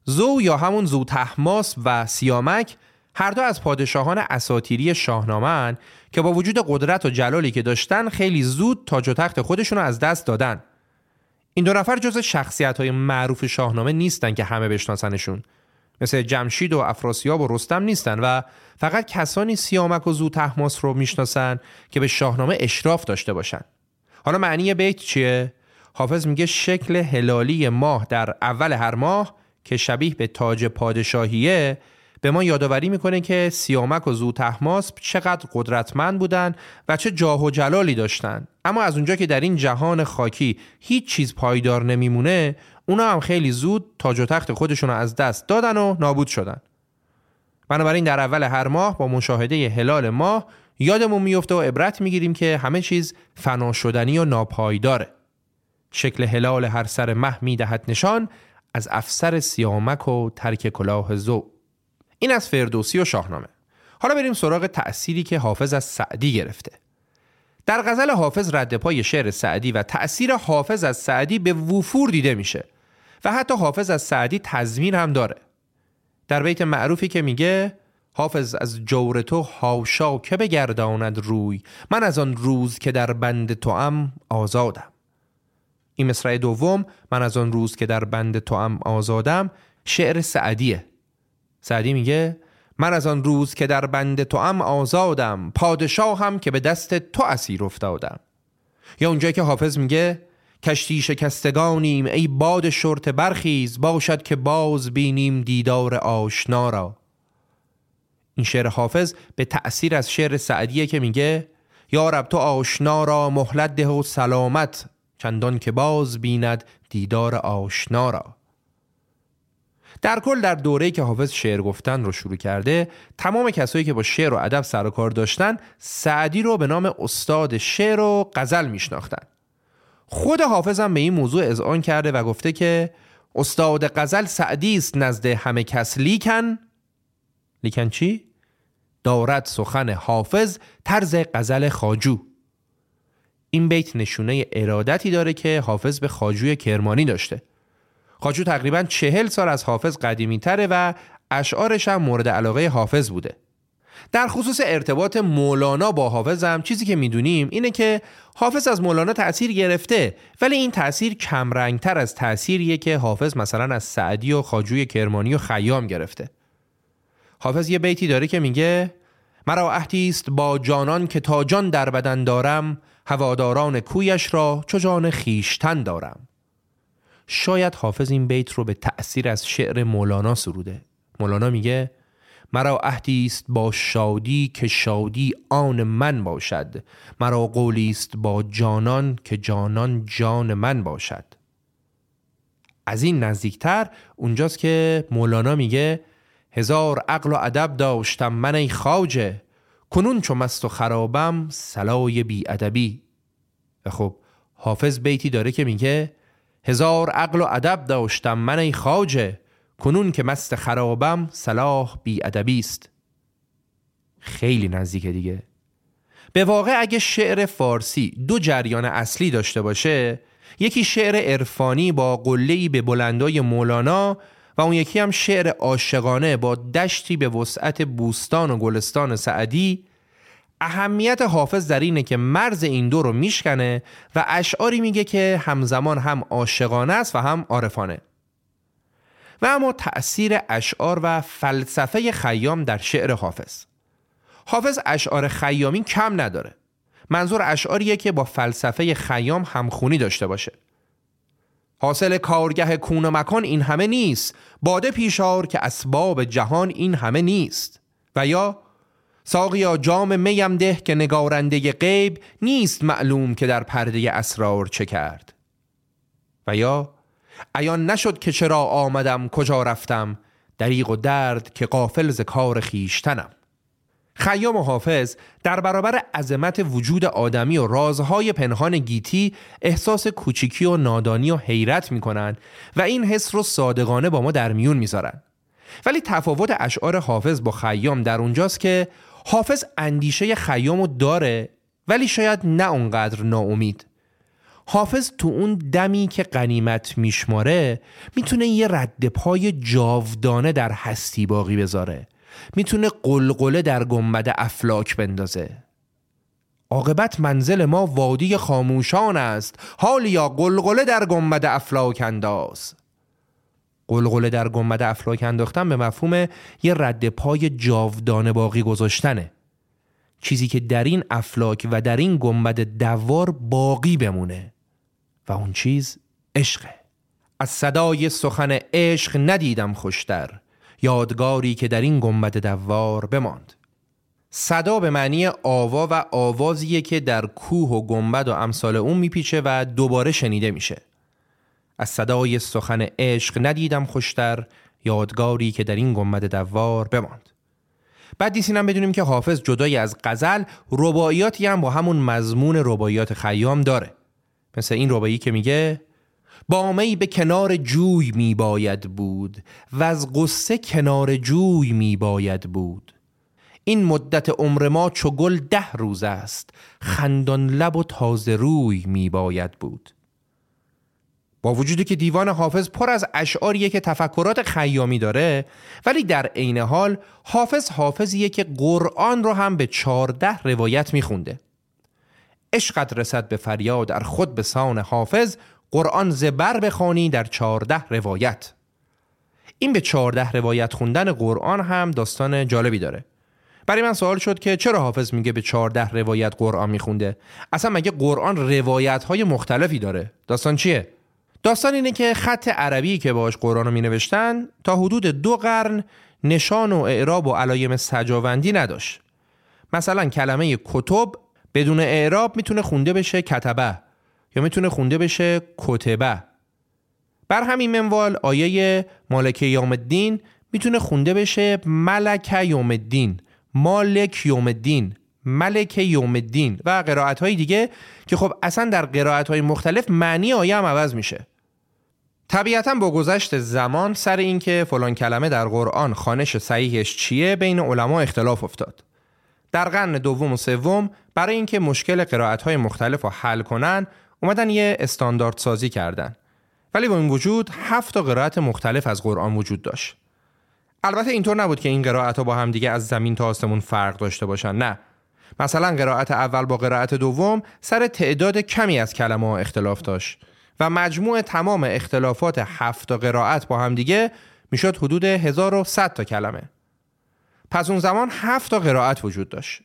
زو یا همون زو تحماس و سیامک هر دو از پادشاهان اساتیری شاهنامه که با وجود قدرت و جلالی که داشتن خیلی زود تاج و تخت خودشون از دست دادن. این دو نفر جز شخصیت های معروف شاهنامه نیستن که همه بشناسنشون. مثل جمشید و افراسیاب و رستم نیستن و فقط کسانی سیامک و زو تحماس رو می‌شناسن که به شاهنامه اشراف داشته باشن. حالا معنی بیت چیه؟ حافظ میگه شکل هلالی ماه در اول هر ماه که شبیه به تاج پادشاهیه به ما یادآوری می‌کنه که سیامک و زو تحماس چقدر قدرتمند بودن و چه جاه و جلالی داشتن. اما از اونجا که در این جهان خاکی هیچ چیز پایدار نمیمونه اونا هم خیلی زود تاج و تخت خودشون از دست دادن و نابود شدن. بنابراین در اول هر ماه با مشاهده هلال ماه یادمون میفته و عبرت می‌گیریم که همه چیز فنا شدنی و ناپایداره. شکل هلال هر سر مه می‌دهد نشان از افسر سیامک و ترک کلاه زو این از فردوسی و شاهنامه. حالا بریم سراغ تأثیری که حافظ از سعدی گرفته. در غزل حافظ رد پای شعر سعدی و تأثیر حافظ از سعدی به وفور دیده میشه و حتی حافظ از سعدی تضمین هم داره. در بیت معروفی که میگه حافظ از جور تو هاشا که بگرداند روی من از آن روز که در بند تو ام آزادم. این مصرع دوم من از آن روز که در بند تو ام آزادم شعر سعدیه. سعدی میگه من از آن روز که در بند تو ام آزادم پادشاهم که به دست تو اسیر افتادم. یا اونجایی که حافظ میگه کشتی شکستگانیم ای باد شرط برخیز باشد که باز بینیم دیدار آشنا را. این شعر حافظ به تأثیر از شعر سعدیه که میگه یا رب تو آشنا را مهلت ده و سلامت چندان که باز بیند دیدار آشنا را. در کل در دوره‌ای که حافظ شعر گفتن رو شروع کرده تمام کسایی که با شعر و ادب سر و کار داشتن سعدی رو به نام استاد شعر و غزل میشناختن. خود حافظ هم به این موضوع اذعان کرده و گفته که استاد غزل سعدی است نزد همه کس. لیکن لیکن چی؟ دارد سخن حافظ طرز غزل خاجو این بیت نشونه ارادتی داره که حافظ به خاجوی کرمانی داشته. خاجو تقریبا چهل سال از حافظ قدیمی تره و اشعارش هم مورد علاقه حافظ بوده. در خصوص ارتباط مولانا با حافظ هم چیزی که می‌دونیم اینه که حافظ از مولانا تأثیر گرفته ولی این تأثیر کمرنگتر از تأثیریه که حافظ مثلا از سعدی و خاجوی کرمانی و خیام گرفته. حافظ یه بیتی داره که میگه مرا عهدی با جانان که تا جان در بدن دارم هواداران کویش را چو جان خیشتن دارم. شاید حافظ این بیت رو به تأثیر از شعر مولانا سروده. مولانا میگه مرا عهدی است با شادی که شادی آن من باشد. مرا قولی است با جانان که جانان جان من باشد. از این نزدیکتر اونجاست که مولانا میگه هزار عقل و ادب داشتم من ای خواجه کنون چو مست و خرابم سلای بی ادبی خب حافظ بیتی داره که میگه هزار عقل و ادب داشتم من ای خواجه کنون که مست خرابم صلاح بی ادبی است. خیلی نزدیکه دیگه. به واقع اگه شعر فارسی دو جریان اصلی داشته باشه یکی شعر عرفانی با قله‌ای به بلندای مولانا و اون یکی هم شعر عاشقانه با دشتی به وسعت بوستان و گلستان سعدی اهمیت حافظ در اینه که مرز این دو رو میشکنه و اشعاری میگه که همزمان هم عاشقانه است و هم عارفانه. و اما تأثیر اشعار و فلسفه خیام در شعر حافظ. حافظ اشعار خیامی کم نداره. منظور اشعاریه که با فلسفه خیام همخونی داشته باشه. حاصل کارگه کون و مکان این همه نیست. باده پیشار که اسباب جهان این همه نیست. و یا ساقیا جام میم ده که نگارنده غیب نیست معلوم که در پرده اسرار چه کرد. و یا ایان نشد که چرا آمدم کجا رفتم؟ دریغ و درد که قافل ز کار خیشتنم خیام و حافظ در برابر عظمت وجود آدمی و رازهای پنهان گیتی احساس کوچیکی و نادانی و حیرت می‌کنن و این حس رو صادقانه با ما در میون می‌ذارن ولی تفاوت اشعار حافظ با خیام در اونجاست که حافظ اندیشه خیامو داره ولی شاید نه اونقدر ناامید. حافظ تو اون دمی که قنیمت میشماره می‌تونه یه رد پای جاودانه در هستی باقی بذاره. می‌تونه قلقله در گنبد افلاک بندازه. عاقبت منزل ما وادی خاموشان است. حال یا قلقله در گنبد افلاک انداز. قلقله در گنبد افلاک انداختن به مفهوم یه رد پای جاودانه باقی گذاشتنه. چیزی که در این افلاک و در این گنبد دوار باقی بمونه. و اون چیز عشقه. از صدای سخن عشق ندیدم خوشتر. یادگاری که در این گنبد دوار بماند. صدا به معنی آوا و آوازیه که در کوه و گنبد و امثال اون میپیچه و دوباره شنیده میشه. از صدای سخن عشق ندیدم خوشتر یادگاری که در این گنبد دوار بماند. بعد دیسینم بدونیم که حافظ جدای از غزل رباعیاتی هم با همون مضمون رباعیات خیام داره. مثل این ربایی که میگه بامی به کنار جوی می باید بود و از قصه کنار جوی می باید بود. این مدت عمر ما چو گل ده روز است خندان لب و تازه روی می باید بود. با وجودی که دیوان حافظ پر از اشعاریه که تفکرات خیامی داره ولی در عین حال حافظ حافظیه که قرآن رو هم به چارده روایت میخونده. عشقت رسد به فریاد در خود به سان حافظ قرآن زبر بخوانی در چارده روایت. این به چارده روایت خوندن قرآن هم داستان جالبی داره. برای من سوال شد که چرا حافظ میگه به چارده روایت قرآن میخونده؟ اصلا مگه قرآن روایت های مختلفی داره؟ داستان چیه؟ داستان اینه که خط عربی که باش قرآن رو می نوشتن تا حدود دو قرن نشان و اعراب و علایم سجاوندی نداشت. مثلا کلمه کتب بدون اعراب می‌تونه خونده بشه کتبه یا می‌تونه خونده بشه کتبه. بر همین منوال آیه مالک یوم الدین می‌تونه خونده بشه ملک یوم الدین مالک یوم الدین ملک یوم الدین و قرائت های دیگه که خب اصلا در قرائت های مختلف معنی آیه هم عوض میشه. طبیعتا با گذشت زمان سر اینکه فلان کلمه در قرآن خانش صحیحش چیه بین علما اختلاف افتاد. در قرن دوم و سوم برای اینکه مشکل قرائت های مختلف رو حل کنن اومدن یه استاندارد سازی کردن. ولی با این وجود هفت قرائت مختلف از قرآن وجود داشت. البته اینطور نبود که این قرائت ها با هم دیگه از زمین تا آسمون فرق داشته باشن نه. مثلا قرائت اول با قرائت دوم سر تعداد کمی از کلمه اختلاف داشت. و مجموع تمام اختلافات هفت تا قرائت با هم دیگه می‌شد حدود 1100 تا کلمه. پس اون زمان هفت تا قرائت وجود داشت.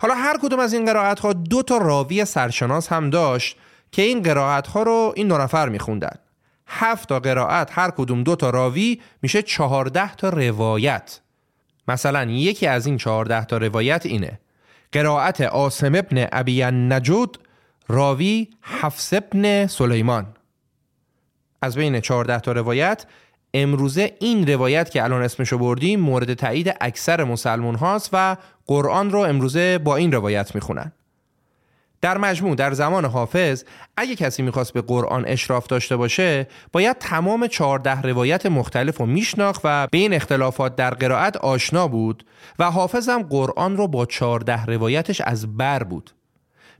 حالا هر کدوم از این قرائت ها دو تا راوی سرشناس هم داشت که این قرائت ها رو این دو نفر میخوندن. هفت تا قرائت هر کدوم دو تا راوی میشه چهارده تا روایت. مثلا یکی از این چهارده تا روایت اینه. قرائت آسم ابن ابی نجود راوی حفظ ابن سلیمان. از بین چهارده تا روایت امروزه این روایت که الان اسمشو بردیم مورد تایید اکثر مسلمون هاست و قرآن رو امروزه با این روایت می‌خونن. در مجموع در زمان حافظ اگه کسی می‌خواست به قرآن اشراف داشته باشه باید تمام چهارده روایت مختلف رو میشناخت و به این اختلافات در قرائت آشنا بود و حافظ هم قرآن رو با چهارده روایتش از بر بود.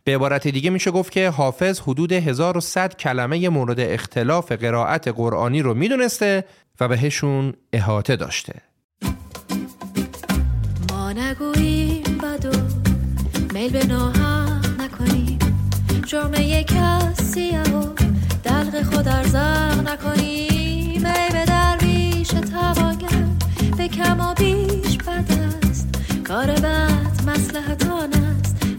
به عبارت دیگه میشه گفت که حافظ حدود 1100 کلمه مورد اختلاف قرائت قرآنی رو می‌دونسته و بهشون احاطه داشته. ما نگوییم بدو میل به نکنیم. جرمه کسی و دلق خود ارزق نکنیم. ای به درویش توانگر به کم و بیش بد است. کار بد مسلحتان است.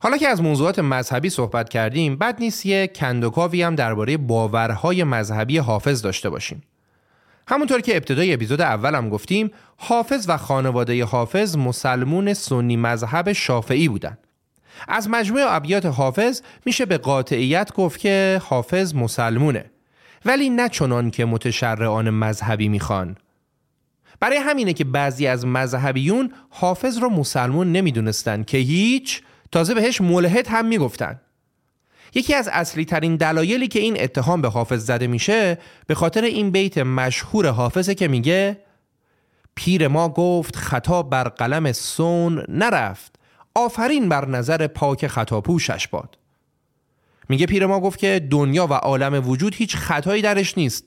حالا که از موضوعات مذهبی صحبت کردیم بد نیست یه کندوکاوی هم درباره باورهای مذهبی حافظ داشته باشیم. همونطور که ابتدای اپیزود اولم گفتیم حافظ و خانواده حافظ مسلمون سنی مذهب شافعی بودن. از مجموع ابیات حافظ میشه به قاطعیت گفت که حافظ مسلمونه. ولی نه چنان که متشرعان مذهبی می‌خوان. برای همینه که بعضی از مذهبیون حافظ رو مسلمون نمی‌دونستن که هیچ تازه بهش ملحد هم می‌گفتن. یکی از اصلی ترین دلایلی که این اتهام به حافظ زده میشه به خاطر این بیت مشهور حافظه که میگه پیر ما گفت خطا بر قلم سون نرفت آفرین بر نظر پاک خطا پوشش باد. میگه پیر ما گفت که دنیا و عالم وجود هیچ خطایی درش نیست.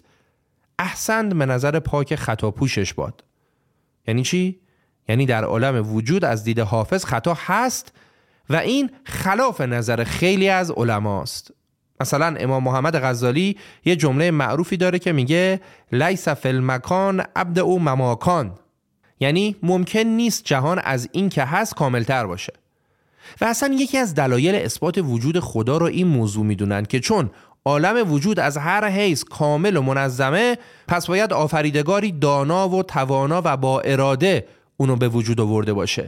احسند به نظر پاک خطا پوشش باد. یعنی چی؟ یعنی در عالم وجود از دید حافظ خطا هست و این خلاف نظر خیلی از علماست. مثلا امام محمد غزالی یه جمله معروفی داره که میگه لیس فی المکان عبد او مماکان. یعنی ممکن نیست جهان از این که هست کاملتر باشه. و اصلا یکی از دلایل اثبات وجود خدا رو این موضوع می‌دونن که چون عالم وجود از هر حیث کامل و منظمه پس باید آفریدگاری دانا و توانا و با اراده اونو به وجود آورده باشه.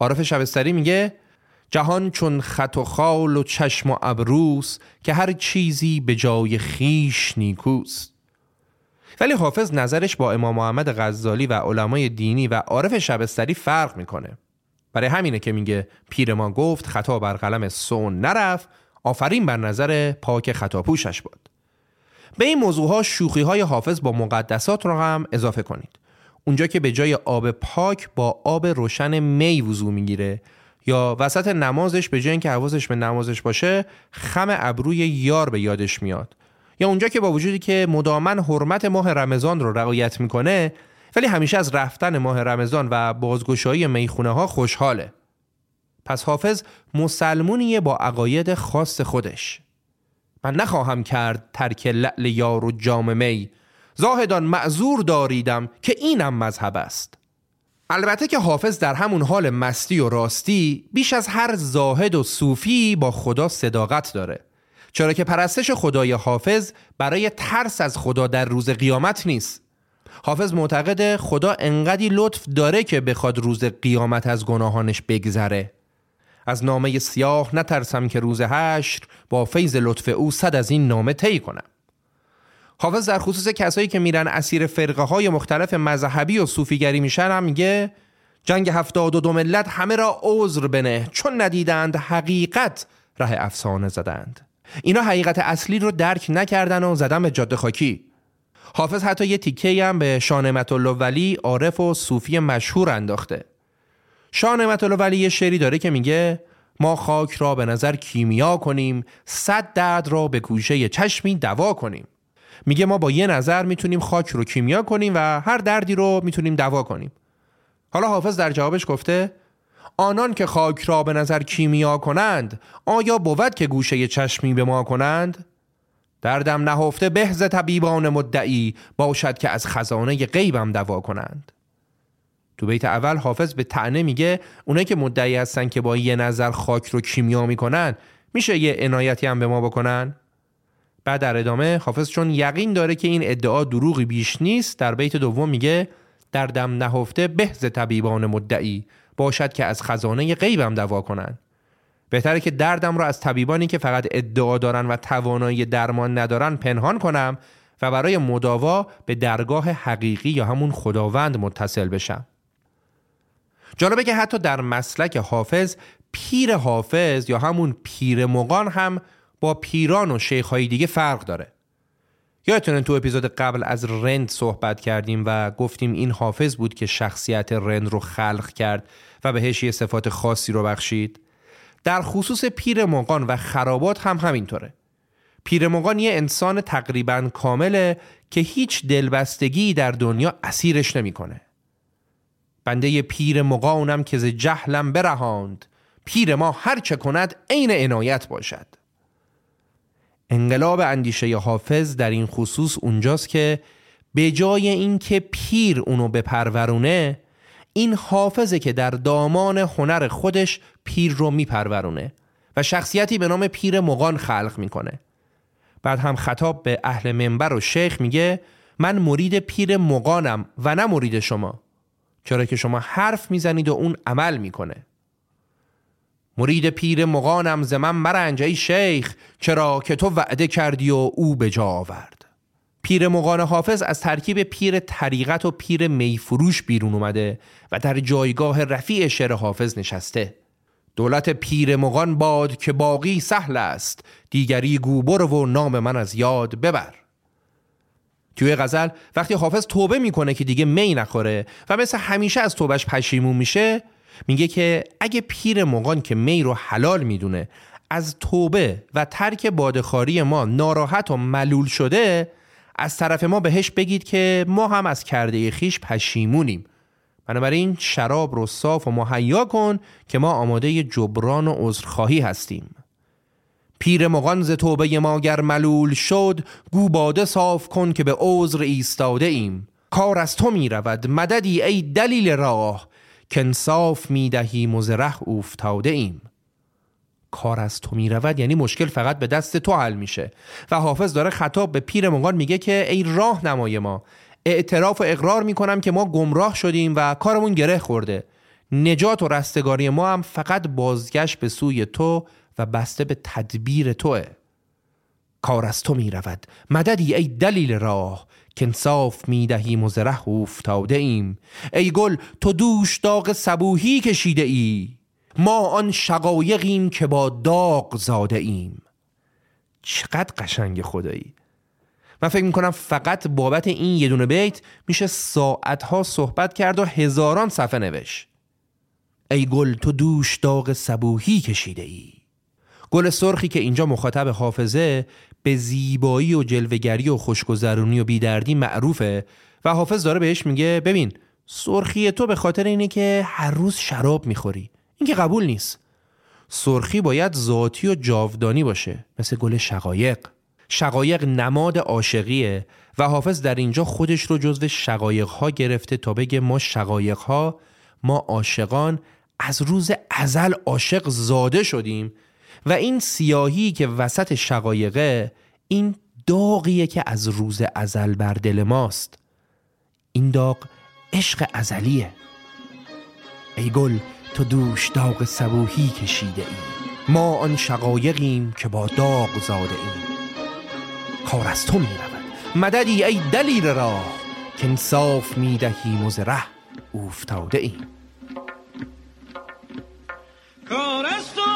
عارف شبستری میگه جهان چون خط و خال و چشم و ابروس که هر چیزی به جای خیش نیکوست. ولی حافظ نظرش با امام محمد غزالی و علمای دینی و عارف شبستری فرق می‌کنه. برای همینه که میگه پیر ما گفت خطا بر قلم سون نرفت آفرین بر نظر پاک خطا پوشش باد. به این موضوع ها شوخی های حافظ با مقدسات رو هم اضافه کنید. اونجا که به جای آب پاک با آب روشن می وضو می‌گیره. یا وسط نمازش به جای اینکه حواسش به نمازش باشه خم ابروی یار به یادش میاد. یا اونجا که با وجودی که مدامن حرمت ماه رمضان رو رعایت می‌کنه ولی همیشه از رفتن ماه رمضان و بازگشایی می‌خونه ها خوشحاله. پس حافظ مسلمونیه با عقاید خاص خودش. من نخواهم کرد ترک لعل یار و جام می. زاهدان معذور داریدم که اینم مذهب است. البته که حافظ در همون حال مستی و راستی بیش از هر زاهد و صوفی با خدا صداقت داره. چرا که پرستش خدای حافظ برای ترس از خدا در روز قیامت نیست. حافظ معتقد خدا انقدی لطف داره که بخواد روز قیامت از گناهانش بگذره. از نامه سیاه نترسم که روز حشر با فیض لطف او صد از این نامه طی کنم. حافظ در خصوص کسایی که میرن اسیر فرقه های مختلف مذهبی و صوفیگری میشن هم میگه جنگ هفتاد و دو ملت همه را عذر بنه چون ندیدند حقیقت ره افسانه زدند. اینا حقیقت اصلی رو درک نکردن و زدن به جاده خاکی. حافظ حتی یه تیکه هم به الله ولی عارف و صوفی مشهور انداخته. الله ولی یه شعری داره که میگه ما خاک را به نظر کیمیا کنیم صد درد را به گوشه چشمی دوا کنیم. میگه ما با یه نظر می‌تونیم خاک رو کیمیا کنیم و هر دردی رو می‌تونیم دوا کنیم حالا حافظ در جوابش گفته آنان که خاک را به نظر کیمیا کنند آیا بود که گوشه چشمی به ما کنند؟ دردم نهفته بهز طبیبان مدعی باشد که از خزانه غیبم دوا کنند تو بیت اول حافظ به تعنه میگه اونایی که مدعی هستن که با یه نظر خاک رو کیمیا می‌کنن میشه یه عنایتی هم به ما بکنن؟ بعد در ادامه حافظ چون یقین داره که این ادعا دروغی بیش نیست در بیت دوم میگه دردم نهفته بهز طبیبان مدعی باشد که از خزانه غیبم دوا کنند. بهتره که دردم را از طبیبانی که فقط ادعا دارن و توانایی درمان ندارن پنهان کنم و برای مداوا به درگاه حقیقی یا همون خداوند متصل بشم. جالبه که حتی در مسلک حافظ پیر حافظ یا همون پیر مقان هم با پیران و شیخهای دیگه فرق داره. یادتونه تو اپیزود قبل از رند صحبت کردیم و گفتیم این حافظ بود که شخصیت رند رو خلق کرد و بهش یه صفات خاصی رو بخشید؟ در خصوص پیر مقان و خرابات هم همینطوره. پیر مقان یه انسان تقریبا کامله که هیچ دلبستگی در دنیا اسیرش نمی‌کنه. بنده پیر مقانم که ز جهلم برهاند. پیر ما هر چه کند عین عنایت باشد. انقلاب اندیشه حافظ در این خصوص اونجاست که به جای اینکه پیر اونو بپرورونه این حافظه که در دامان هنر خودش پیر رو میپرورونه و شخصیتی به نام پیر مغان خلق می‌کنه. بعد هم خطاب به اهل منبر و شیخ میگه من مرید پیر مغانم و نه مرید شما. چرا که شما حرف می‌زنید و اون عمل می‌کنه. مرید پیر مغانم ز من مرنج ای شیخ چرا که تو وعده کردی و او به جا آورد؟ پیر مغان حافظ از ترکیب پیر طریقت و پیر میفروش بیرون اومده و در جایگاه رفیع شعر حافظ نشسته. دولت پیر مغان باد که باقی سهل است دیگری گوبر و نام من از یاد ببر. توی غزل وقتی حافظ توبه می‌کنه که دیگه می نخوره و مثل همیشه از توبهش پشیمون میشه میگه که اگه پیر مغان که می رو حلال می‌دونه از توبه و ترک بادخاری ما ناراحت و ملول شده از طرف ما بهش بگید که ما هم از کرده خیش پشیمونیم. بنابراین شراب رو صاف و مهیا کن که ما آماده جبران و عذرخواهی هستیم. پیر مغان ز توبه ما گر ملول شد گو باده صاف کن که به عذر ایستاده ایم. کار از تو می رود مددی ای دلیل راه. که انصاف می دهیم و ز ره اوفتاده ایم کار از تو می رود یعنی مشکل فقط به دست تو حل میشه. و حافظ داره خطاب به پیر مغان میگه که ای راه نمای ما اعتراف و اقرار می‌کنم که ما گمراه شدیم و کارمون گره خورده. نجات و رستگاری ما هم فقط بازگشت به سوی تو و بسته به تدبیر توه. کار از تو می رود مددی ای دلیل راه. که انصاف می دهیم و زره افتاده ایم ای گل تو دوش داغ صبوهی کشیده ای ما آن شقایقیم که با داغ زاده ایم چقدر قشنگ خدایی. من فکر می‌کنم فقط بابت این یه دونه بیت میشه ساعتها صحبت کرد و هزاران صفحه نوشت. ای گل تو دوش داغ صبوهی کشیده ای گل سرخی که اینجا مخاطب حافظه به زیبایی و جلوگری و خوشگذرونی و بیدردی معروفه و حافظ داره بهش میگه ببین سرخی تو به خاطر اینه که هر روز شراب می‌خوری. این که قبول نیست. سرخی باید ذاتی و جاودانی باشه مثل گل شقایق. شقایق نماد عاشقیه و حافظ در اینجا خودش رو جزو شقایق ها گرفته تا بگه ما شقایق ها ما عاشقان از روز ازل عاشق زاده شدیم. و این سیاهی که وسط شقایقه این داغیه که از روز ازل بر دل ماست. این داغ عشق ازلیه. ای گل تو دوش داغ صبوهی کشیده ای. ما آن شقایقیم که با داغ زاده ایم. کار از تو می رود. مددی ای دلیل راه که انصاف می دهیم و افتاده ایم. کار از تو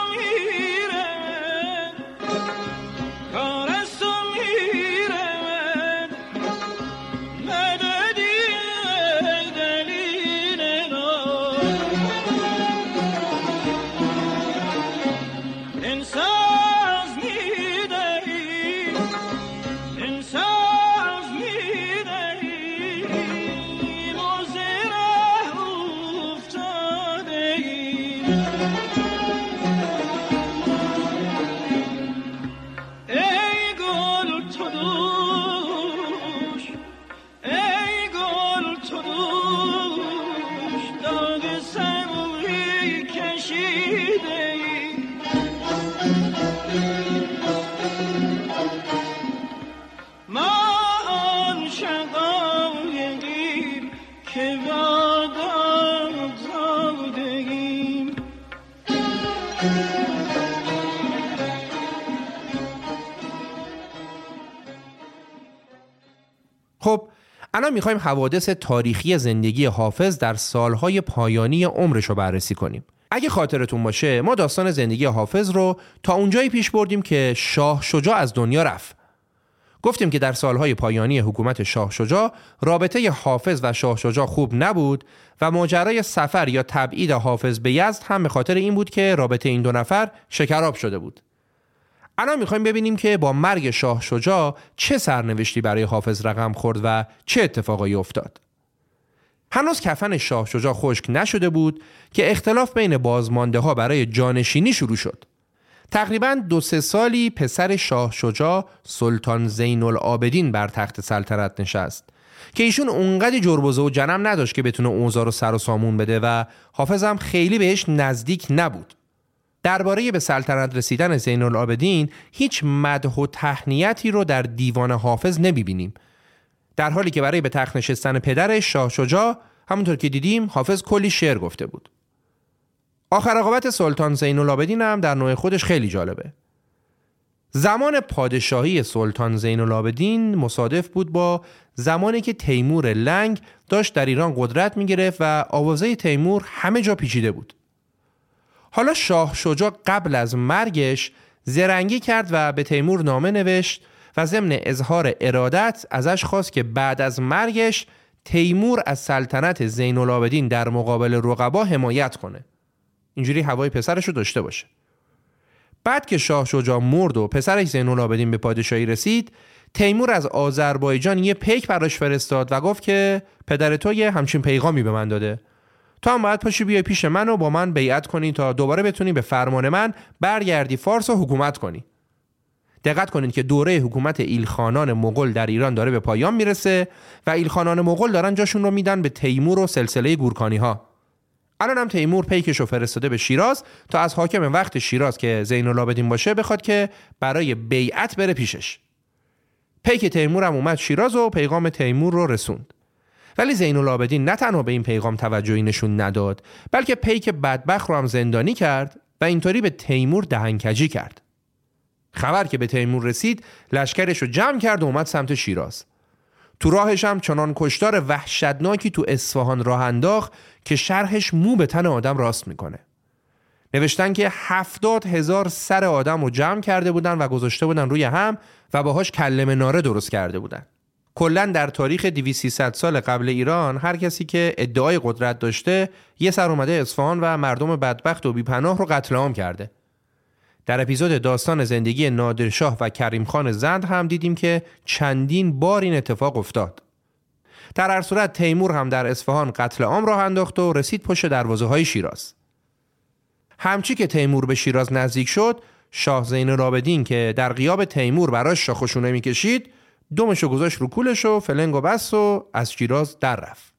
می‌خوایم حوادث تاریخی زندگی حافظ در سالهای پایانی عمرش رو بررسی کنیم. اگه خاطرتون باشه ما داستان زندگی حافظ رو تا اونجایی پیش بردیم که شاه شجاع از دنیا رفت. گفتیم که در سالهای پایانی حکومت شاه شجاع رابطه حافظ و شاه شجاع خوب نبود و ماجرای سفر یا تبعید حافظ به یزد هم به خاطر این بود که رابطه این دو نفر شکراب شده بود. الان می‌خوایم ببینیم که با مرگ شاه شجاع چه سرنوشتی برای حافظ رقم خورد و چه اتفاقایی افتاد. هنوز کفن شاه شجاع خشک نشده بود که اختلاف بین بازمانده ها برای جانشینی شروع شد. تقریبا دو سه سالی پسر شاه شجاع سلطان زین العابدین بر تخت سلطنت نشست که ایشون اونقدی جربزه و جنم نداشت که بتونه اوضاع رو سر و سامون بده و حافظم خیلی بهش نزدیک نبود درباره به سلطنت رسیدن زین العابدین هیچ مدح و تهنیتی رو در دیوان حافظ نمی‌بینیم. در حالی که برای به تخت نشستن پدرش شاه شجاع همونطور که دیدیم حافظ کلی شعر گفته بود. آخر عاقبت سلطان زین العابدین هم در نوع خودش خیلی جالبه. زمان پادشاهی سلطان زین العابدین مصادف بود با زمانی که تیمور لنگ داشت در ایران قدرت می گرفت و آوازه تیمور همه جا پیچیده بود. حالا شاه شجاع قبل از مرگش زرنگی کرد و به تیمور نامه نوشت و ضمن اظهار ارادت ازش خواست که بعد از مرگش تیمور از سلطنت زین العابدین در مقابل رقبا حمایت کنه. اینجوری هوای پسرش رو داشته باشه. بعد که شاه شجاع مرد و پسرش زین العابدین به پادشاهی رسید تیمور از آذربایجان یه پیک براش فرستاد و گفت که پدر تو یه همچین پیغامی به من داده. تو هم باید پاشی بیای پیش من و با من بیعت کنی تا دوباره بتونی به فرمان من برگردی فارس و حکومت کنی. دقت کنید که دوره حکومت ایلخانان مغول در ایران داره به پایان می‌رسه و ایلخانان مغول دارن جاشون رو میدن به تیمور و سلسله گورکانی ها الان هم تیمور پیکش رو فرستاده به شیراز تا از حاکم وقت شیراز که زین العابدین باشه بخواد که برای بیعت بره پیشش. پیک تیمور هم اومد شیراز و پیغام تیمور رو رسوند. ولی زین العابدین نه تنها به این پیغام توجهی نشون نداد بلکه پیک بدبخت رو هم زندانی کرد و اینطوری به تیمور دهنکجی کرد. خبر که به تیمور رسید لشکرش رو جمع کرد و اومد سمت شیراز. تو راهش هم چنان کشتار وحشتناکی تو اصفهان راه انداخت که شرحش مو به تن آدم راست می‌کنه. نوشتن که هفتاد هزار سر آدم رو جمع کرده بودن و گذاشته بودن روی هم و باهاش کلم ناره درست کرده بودن. کلا در تاریخ 2300 سال قبل ایران هر کسی که ادعای قدرت داشته یه سر اومده اصفهان و مردم بدبخت و بیپناه رو قتل عام کرده. در اپیزود داستان زندگی نادرشاه و کریم خان زند هم دیدیم که چندین بار این اتفاق افتاد. در هر صورت تیمور هم در اصفهان قتل عام راه انداخت و رسید پشت دروازه های شیراز. همچی که تیمور به شیراز نزدیک شد شاه زین العابدین که در غیاب تیمور براش شاخشونه می‌کشید دومشو گذاشت رو کولش و فلنگ و بس و از شیراز در رفت.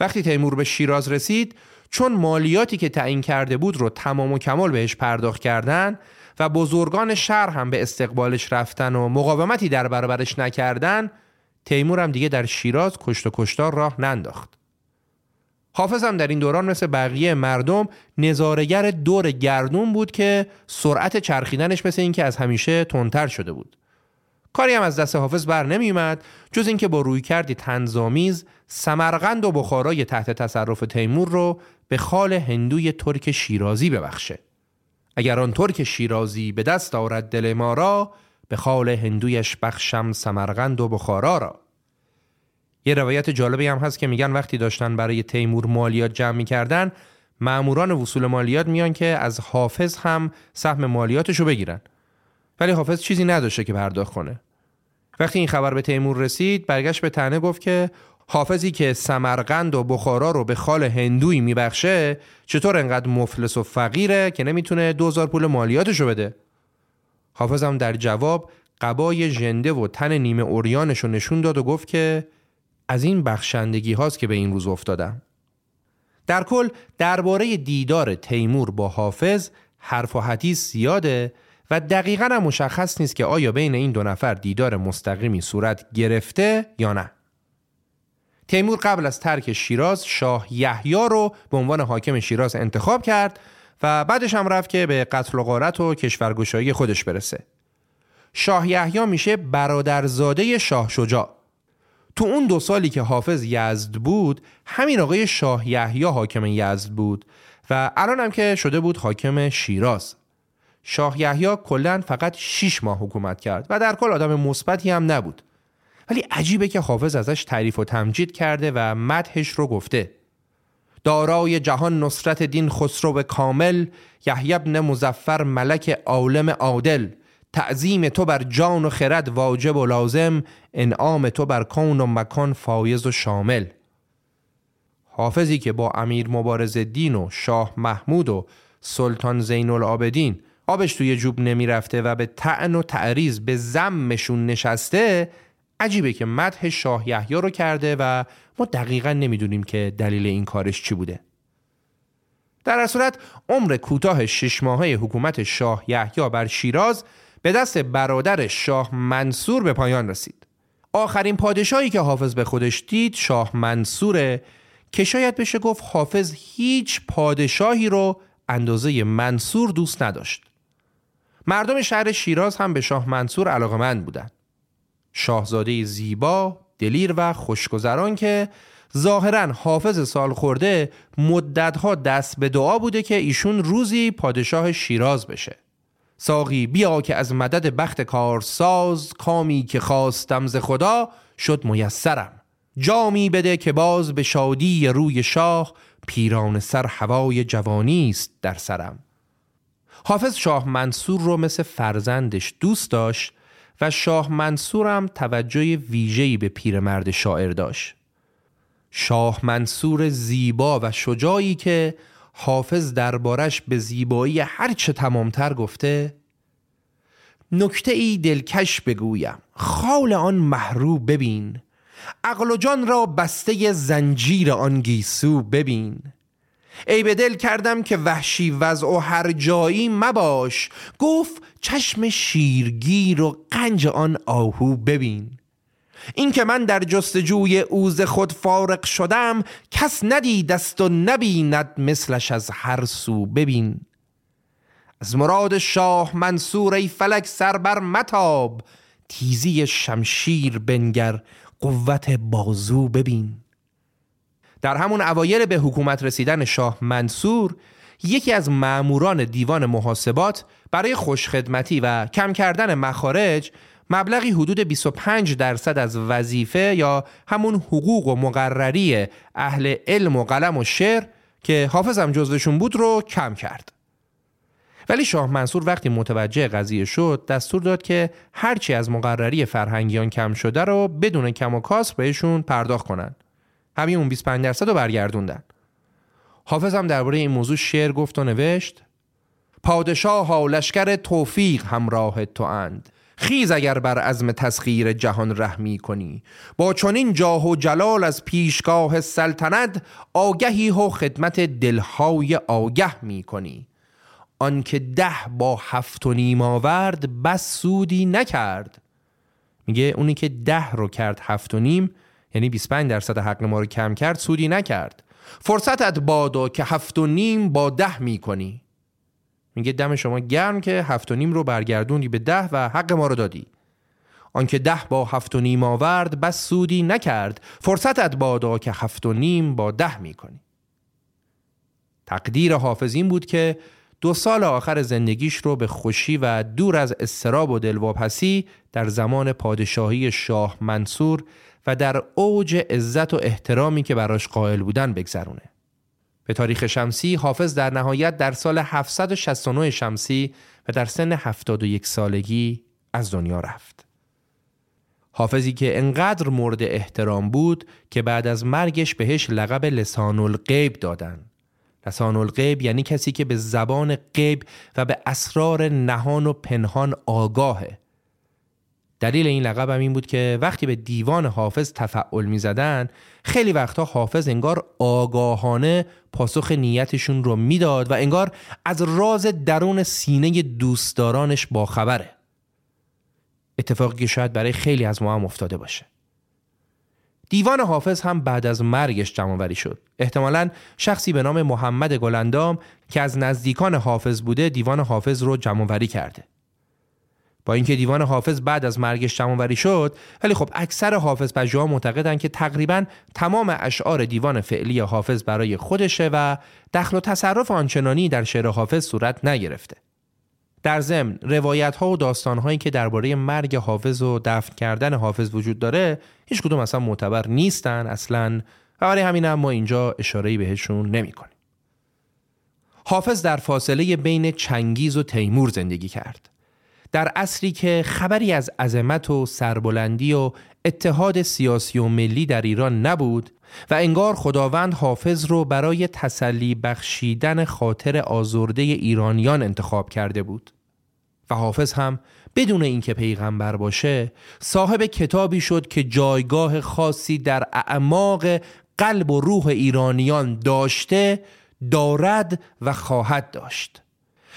وقتی تیمور به شیراز رسید چون مالیاتی که تعیین کرده بود رو تمام و کمال بهش پرداخت کردن و بزرگان شهر هم به استقبالش رفتن و مقاومتی در برابرش نکردن تیمور هم دیگه در شیراز کشت و کشتار راه ننداخت. حافظ هم در این دوران مثل بقیه مردم نظارگر دور گردون بود که سرعت چرخیدنش مثل اینکه از همیشه تندتر شده بود. کاری هم از دست حافظ بر نمیومد جز اینکه با روی کردی تنظامیز سمرقند و بخارای تحت تصرف تیمور رو به خال هندوی ترک شیرازی ببخشه. اگر آن ترک شیرازی به دست آورد دل ما را به خال هندویش بخشم سمرقند و بخارا را. یه روایت جالبی هم هست که میگن وقتی داشتن برای تیمور مالیات جمع می‌کردن ماموران وصول مالیات میان که از حافظ هم سهم مالیاتشو بگیرن. ولی حافظ چیزی نداشته که پرداخت کنه. وقتی این خبر به تیمور رسید برگشت به تنه گفت که حافظی که سمرقند و بخارا رو به خال هندوی میبخشه چطور انقدر مفلس و فقیره که نمی‌تونه دوزار پول مالیاتشو بده؟ حافظم در جواب قبای ژنده و تن نیمه اوریانش رو نشون داد و گفت که از این بخشندگی هاست که به این روز افتادم. در کل درباره دیدار تیمور با حافظ حرف و حدیث زیاده و دقیقا هم مشخص نیست که آیا بین این دو نفر دیدار مستقیمی صورت گرفته یا نه. تیمور قبل از ترک شیراز شاه یحیی رو به عنوان حاکم شیراز انتخاب کرد و بعدش هم رفت که به قتل و غارت و کشورگشایی خودش برسه. شاه یحیی میشه برادرزاده شاه شجاع. تو اون دو سالی که حافظ یزد بود همین آقای شاه یحیی حاکم یزد بود و الان هم که شده بود حاکم شیراز. شاه یحیی کلا فقط 6 ماه حکومت کرد و در کل آدم مثبتی هم نبود. ولی عجیبه که حافظ ازش تعریف و تمجید کرده و مدحش رو گفته. دارای جهان نصرت دین خسرو کامل یحیی ابن مزفر ملک عالم عادل. تعظیم تو بر جان و خرد واجب و لازم انعام تو بر کون و مکان فایز و شامل. حافظی که با امیر مبارز دین و شاه محمود و سلطان زین العابدین آبش توی جوب نمی‌رفته و به تعن و تعریض به زمشون نشسته عجیبه که مدح شاه یحیی رو کرده و ما دقیقا نمی‌دونیم که دلیل این کارش چی بوده. در صورت عمر کوتاه شش ماهه حکومت شاه یحیی بر شیراز به دست برادر شاه منصور به پایان رسید. آخرین پادشاهی که حافظ به خودش دید شاه منصوره که شاید بشه گفت حافظ هیچ پادشاهی رو اندازه منصور دوست نداشت. مردم شهر شیراز هم به شاه منصور علاقمند بودند. شاهزاده زیبا، دلیر و خوشگذران که ظاهرا حافظ سال خورده مدتها دست به دعا بوده که ایشون روزی پادشاه شیراز بشه. ساقی بیا که از مدد بخت کارساز کامی که خواستم ز خدا شد میسرم. جامی بده که باز به شادی روی شاه پیران سر هوای جوانی است در سرم. حافظ شاه منصور رو مثل فرزندش دوست داشت و شاه منصورم توجه ویژه‌ای به پیرمرد شاعر داشت. شاه منصور زیبا و شجاعی که حافظ دربارش به زیبایی هرچه تمامتر گفته نکته ای دلکش بگویم خال آن محرو ببین عقل و جان را بسته زنجیر آن گیسو ببین. ای به دل کردم که وحشی وضع و هر جایی مباش. گفت چشم شیرگیر و قنج آن آهو ببین. این که من در جستجوی اوز خود فارق شدم کس ندیدست و نبیند مثلش از هر سو ببین. از مراد شاه منصور ای فلک سر بر متاب تیزی شمشیر بنگر قوت بازو ببین. در همون اوایل به حکومت رسیدن شاه منصور یکی از ماموران دیوان محاسبات برای خوشخدمتی و کم کردن مخارج مبلغی حدود 25 درصد از وظیفه یا همون حقوق و مقرری اهل علم و قلم و شعر که حافظم جزوشون بود رو کم کرد. ولی شاه منصور وقتی متوجه قضیه شد دستور داد که هرچی از مقرری فرهنگیان کم شده رو بدون کم و کاس بهشون پرداخت کنن. همین اون 25 درصد رو برگردوندن. حافظ هم درباره این موضوع شعر گفت و نوشت پادشاه ها لشکر توفیق همراه تو اند. خیز اگر بر عزم تسخیر جهان رحمی کنی. با چنین جاه و جلال از پیشگاه سلطنت آگهی و خدمت دلهای آگه می کنی. آنکه ده با هفت و نیم آورد بس سودی نکرد. میگه اونی که ده رو کرد هفت و نیم یعنی 25 درصد حق ما رو کم کرد سودی نکرد. فرصتت بادا که هفت و نیم با ده می‌کنی. میگه دم شما گرم که هفت و نیم رو برگردوندی به ده و حق ما رو دادی. آنکه ده با هفت و نیم آورد بس سودی نکرد. فرصتت بادا که هفت و نیم با ده می‌کنی. تقدیر حافظ این بود که دو سال آخر زندگیش رو به خوشی و دور از استراب و دلواپسی در زمان پادشاهی شاه منصور و در اوج عزت و احترامی که براش قائل بودن بگذرونه. به تاریخ شمسی حافظ در نهایت در سال 769 شمسی و در سن 71 سالگی از دنیا رفت. حافظی که انقدر مورد احترام بود که بعد از مرگش بهش لقب لسان الغیب دادن. لسان الغیب یعنی کسی که به زبان غیب و به اسرار نهان و پنهان آگاهه. دلیل این لقب هم این بود که وقتی به دیوان حافظ تفعل می زدن خیلی وقتا حافظ انگار آگاهانه پاسخ نیتشون رو می‌داد و انگار از راز درون سینه دوستدارانش باخبره. اتفاقی که شاید برای خیلی از ما هم افتاده باشه. دیوان حافظ هم بعد از مرگش جمعوری شد. احتمالا شخصی به نام محمد گلندام که از نزدیکان حافظ بوده دیوان حافظ رو جمعوری کرده. با اینکه دیوان حافظ بعد از مرگش جمعوری شد ولی خب اکثر حافظ پژوها معتقدند که تقریبا تمام اشعار دیوان فعلی حافظ برای خودشه و دخل و تصرف آنچنانی در شعر حافظ صورت نگرفته در ضمن روایت ها و داستان هایی که درباره مرگ حافظ و دفن کردن حافظ وجود داره هیچ کدوم اصلا معتبر نیستن اصلا و برای همین هم ما اینجا اشاره بهشون نمی کنیم. حافظ در فاصله بین چنگیز و تیمور زندگی کرد. در عصری که خبری از عظمت و سربلندی و اتحاد سیاسی و ملی در ایران نبود و انگار خداوند حافظ رو برای تسلی بخشیدن خاطر آزرده ایرانیان انتخاب کرده بود. و حافظ هم بدون اینکه پیغمبر باشه صاحب کتابی شد که جایگاه خاصی در اعماق قلب و روح ایرانیان داشته دارد و خواهد داشت.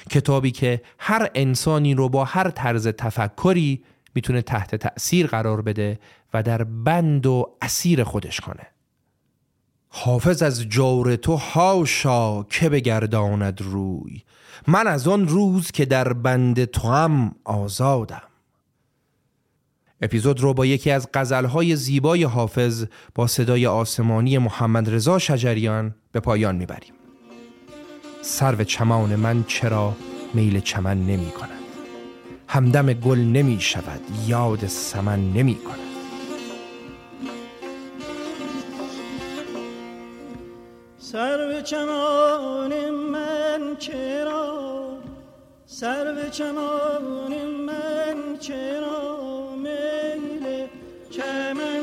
کتابی که هر انسانی رو با هر طرز تفکری می‌تونه تحت تأثیر قرار بده و در بند و اسیر خودش کنه. حافظ از جور تو هاشا که بگرداند روی. من از آن روز که در بند تو هم آزادم. اپیزود رو با یکی از غزلهای زیبای حافظ با صدای آسمانی محمد رضا شجریان به پایان می‌بریم. سرو چمان من چرا میل چمن نمی کند. همدم گل نمی شود یاد سمن نمی کند. سر چمان من چرا؟ سر چمان من چرا میل چمن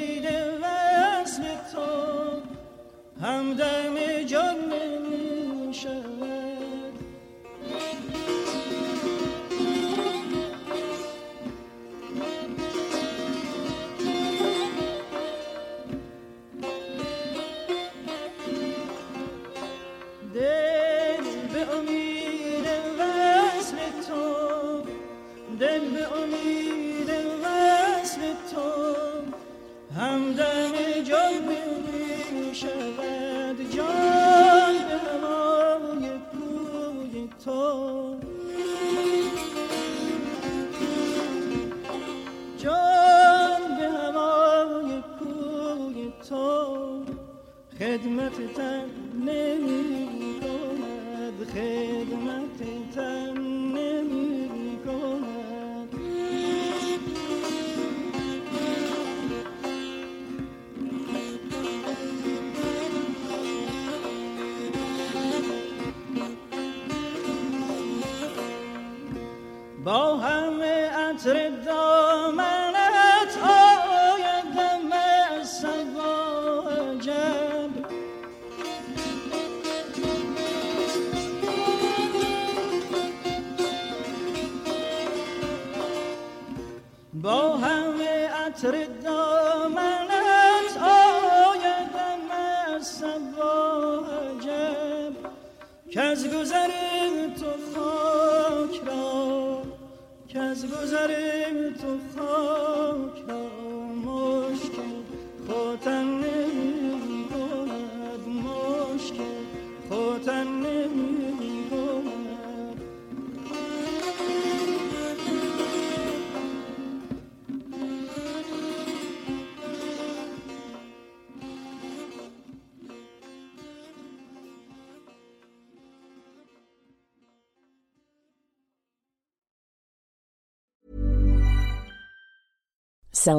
همدم جان نمی تو. جان به هوای کوی تو خدمت تن نمی خدمت تن عطر دامنت آیدم از سگا عجب با همه عطر گذر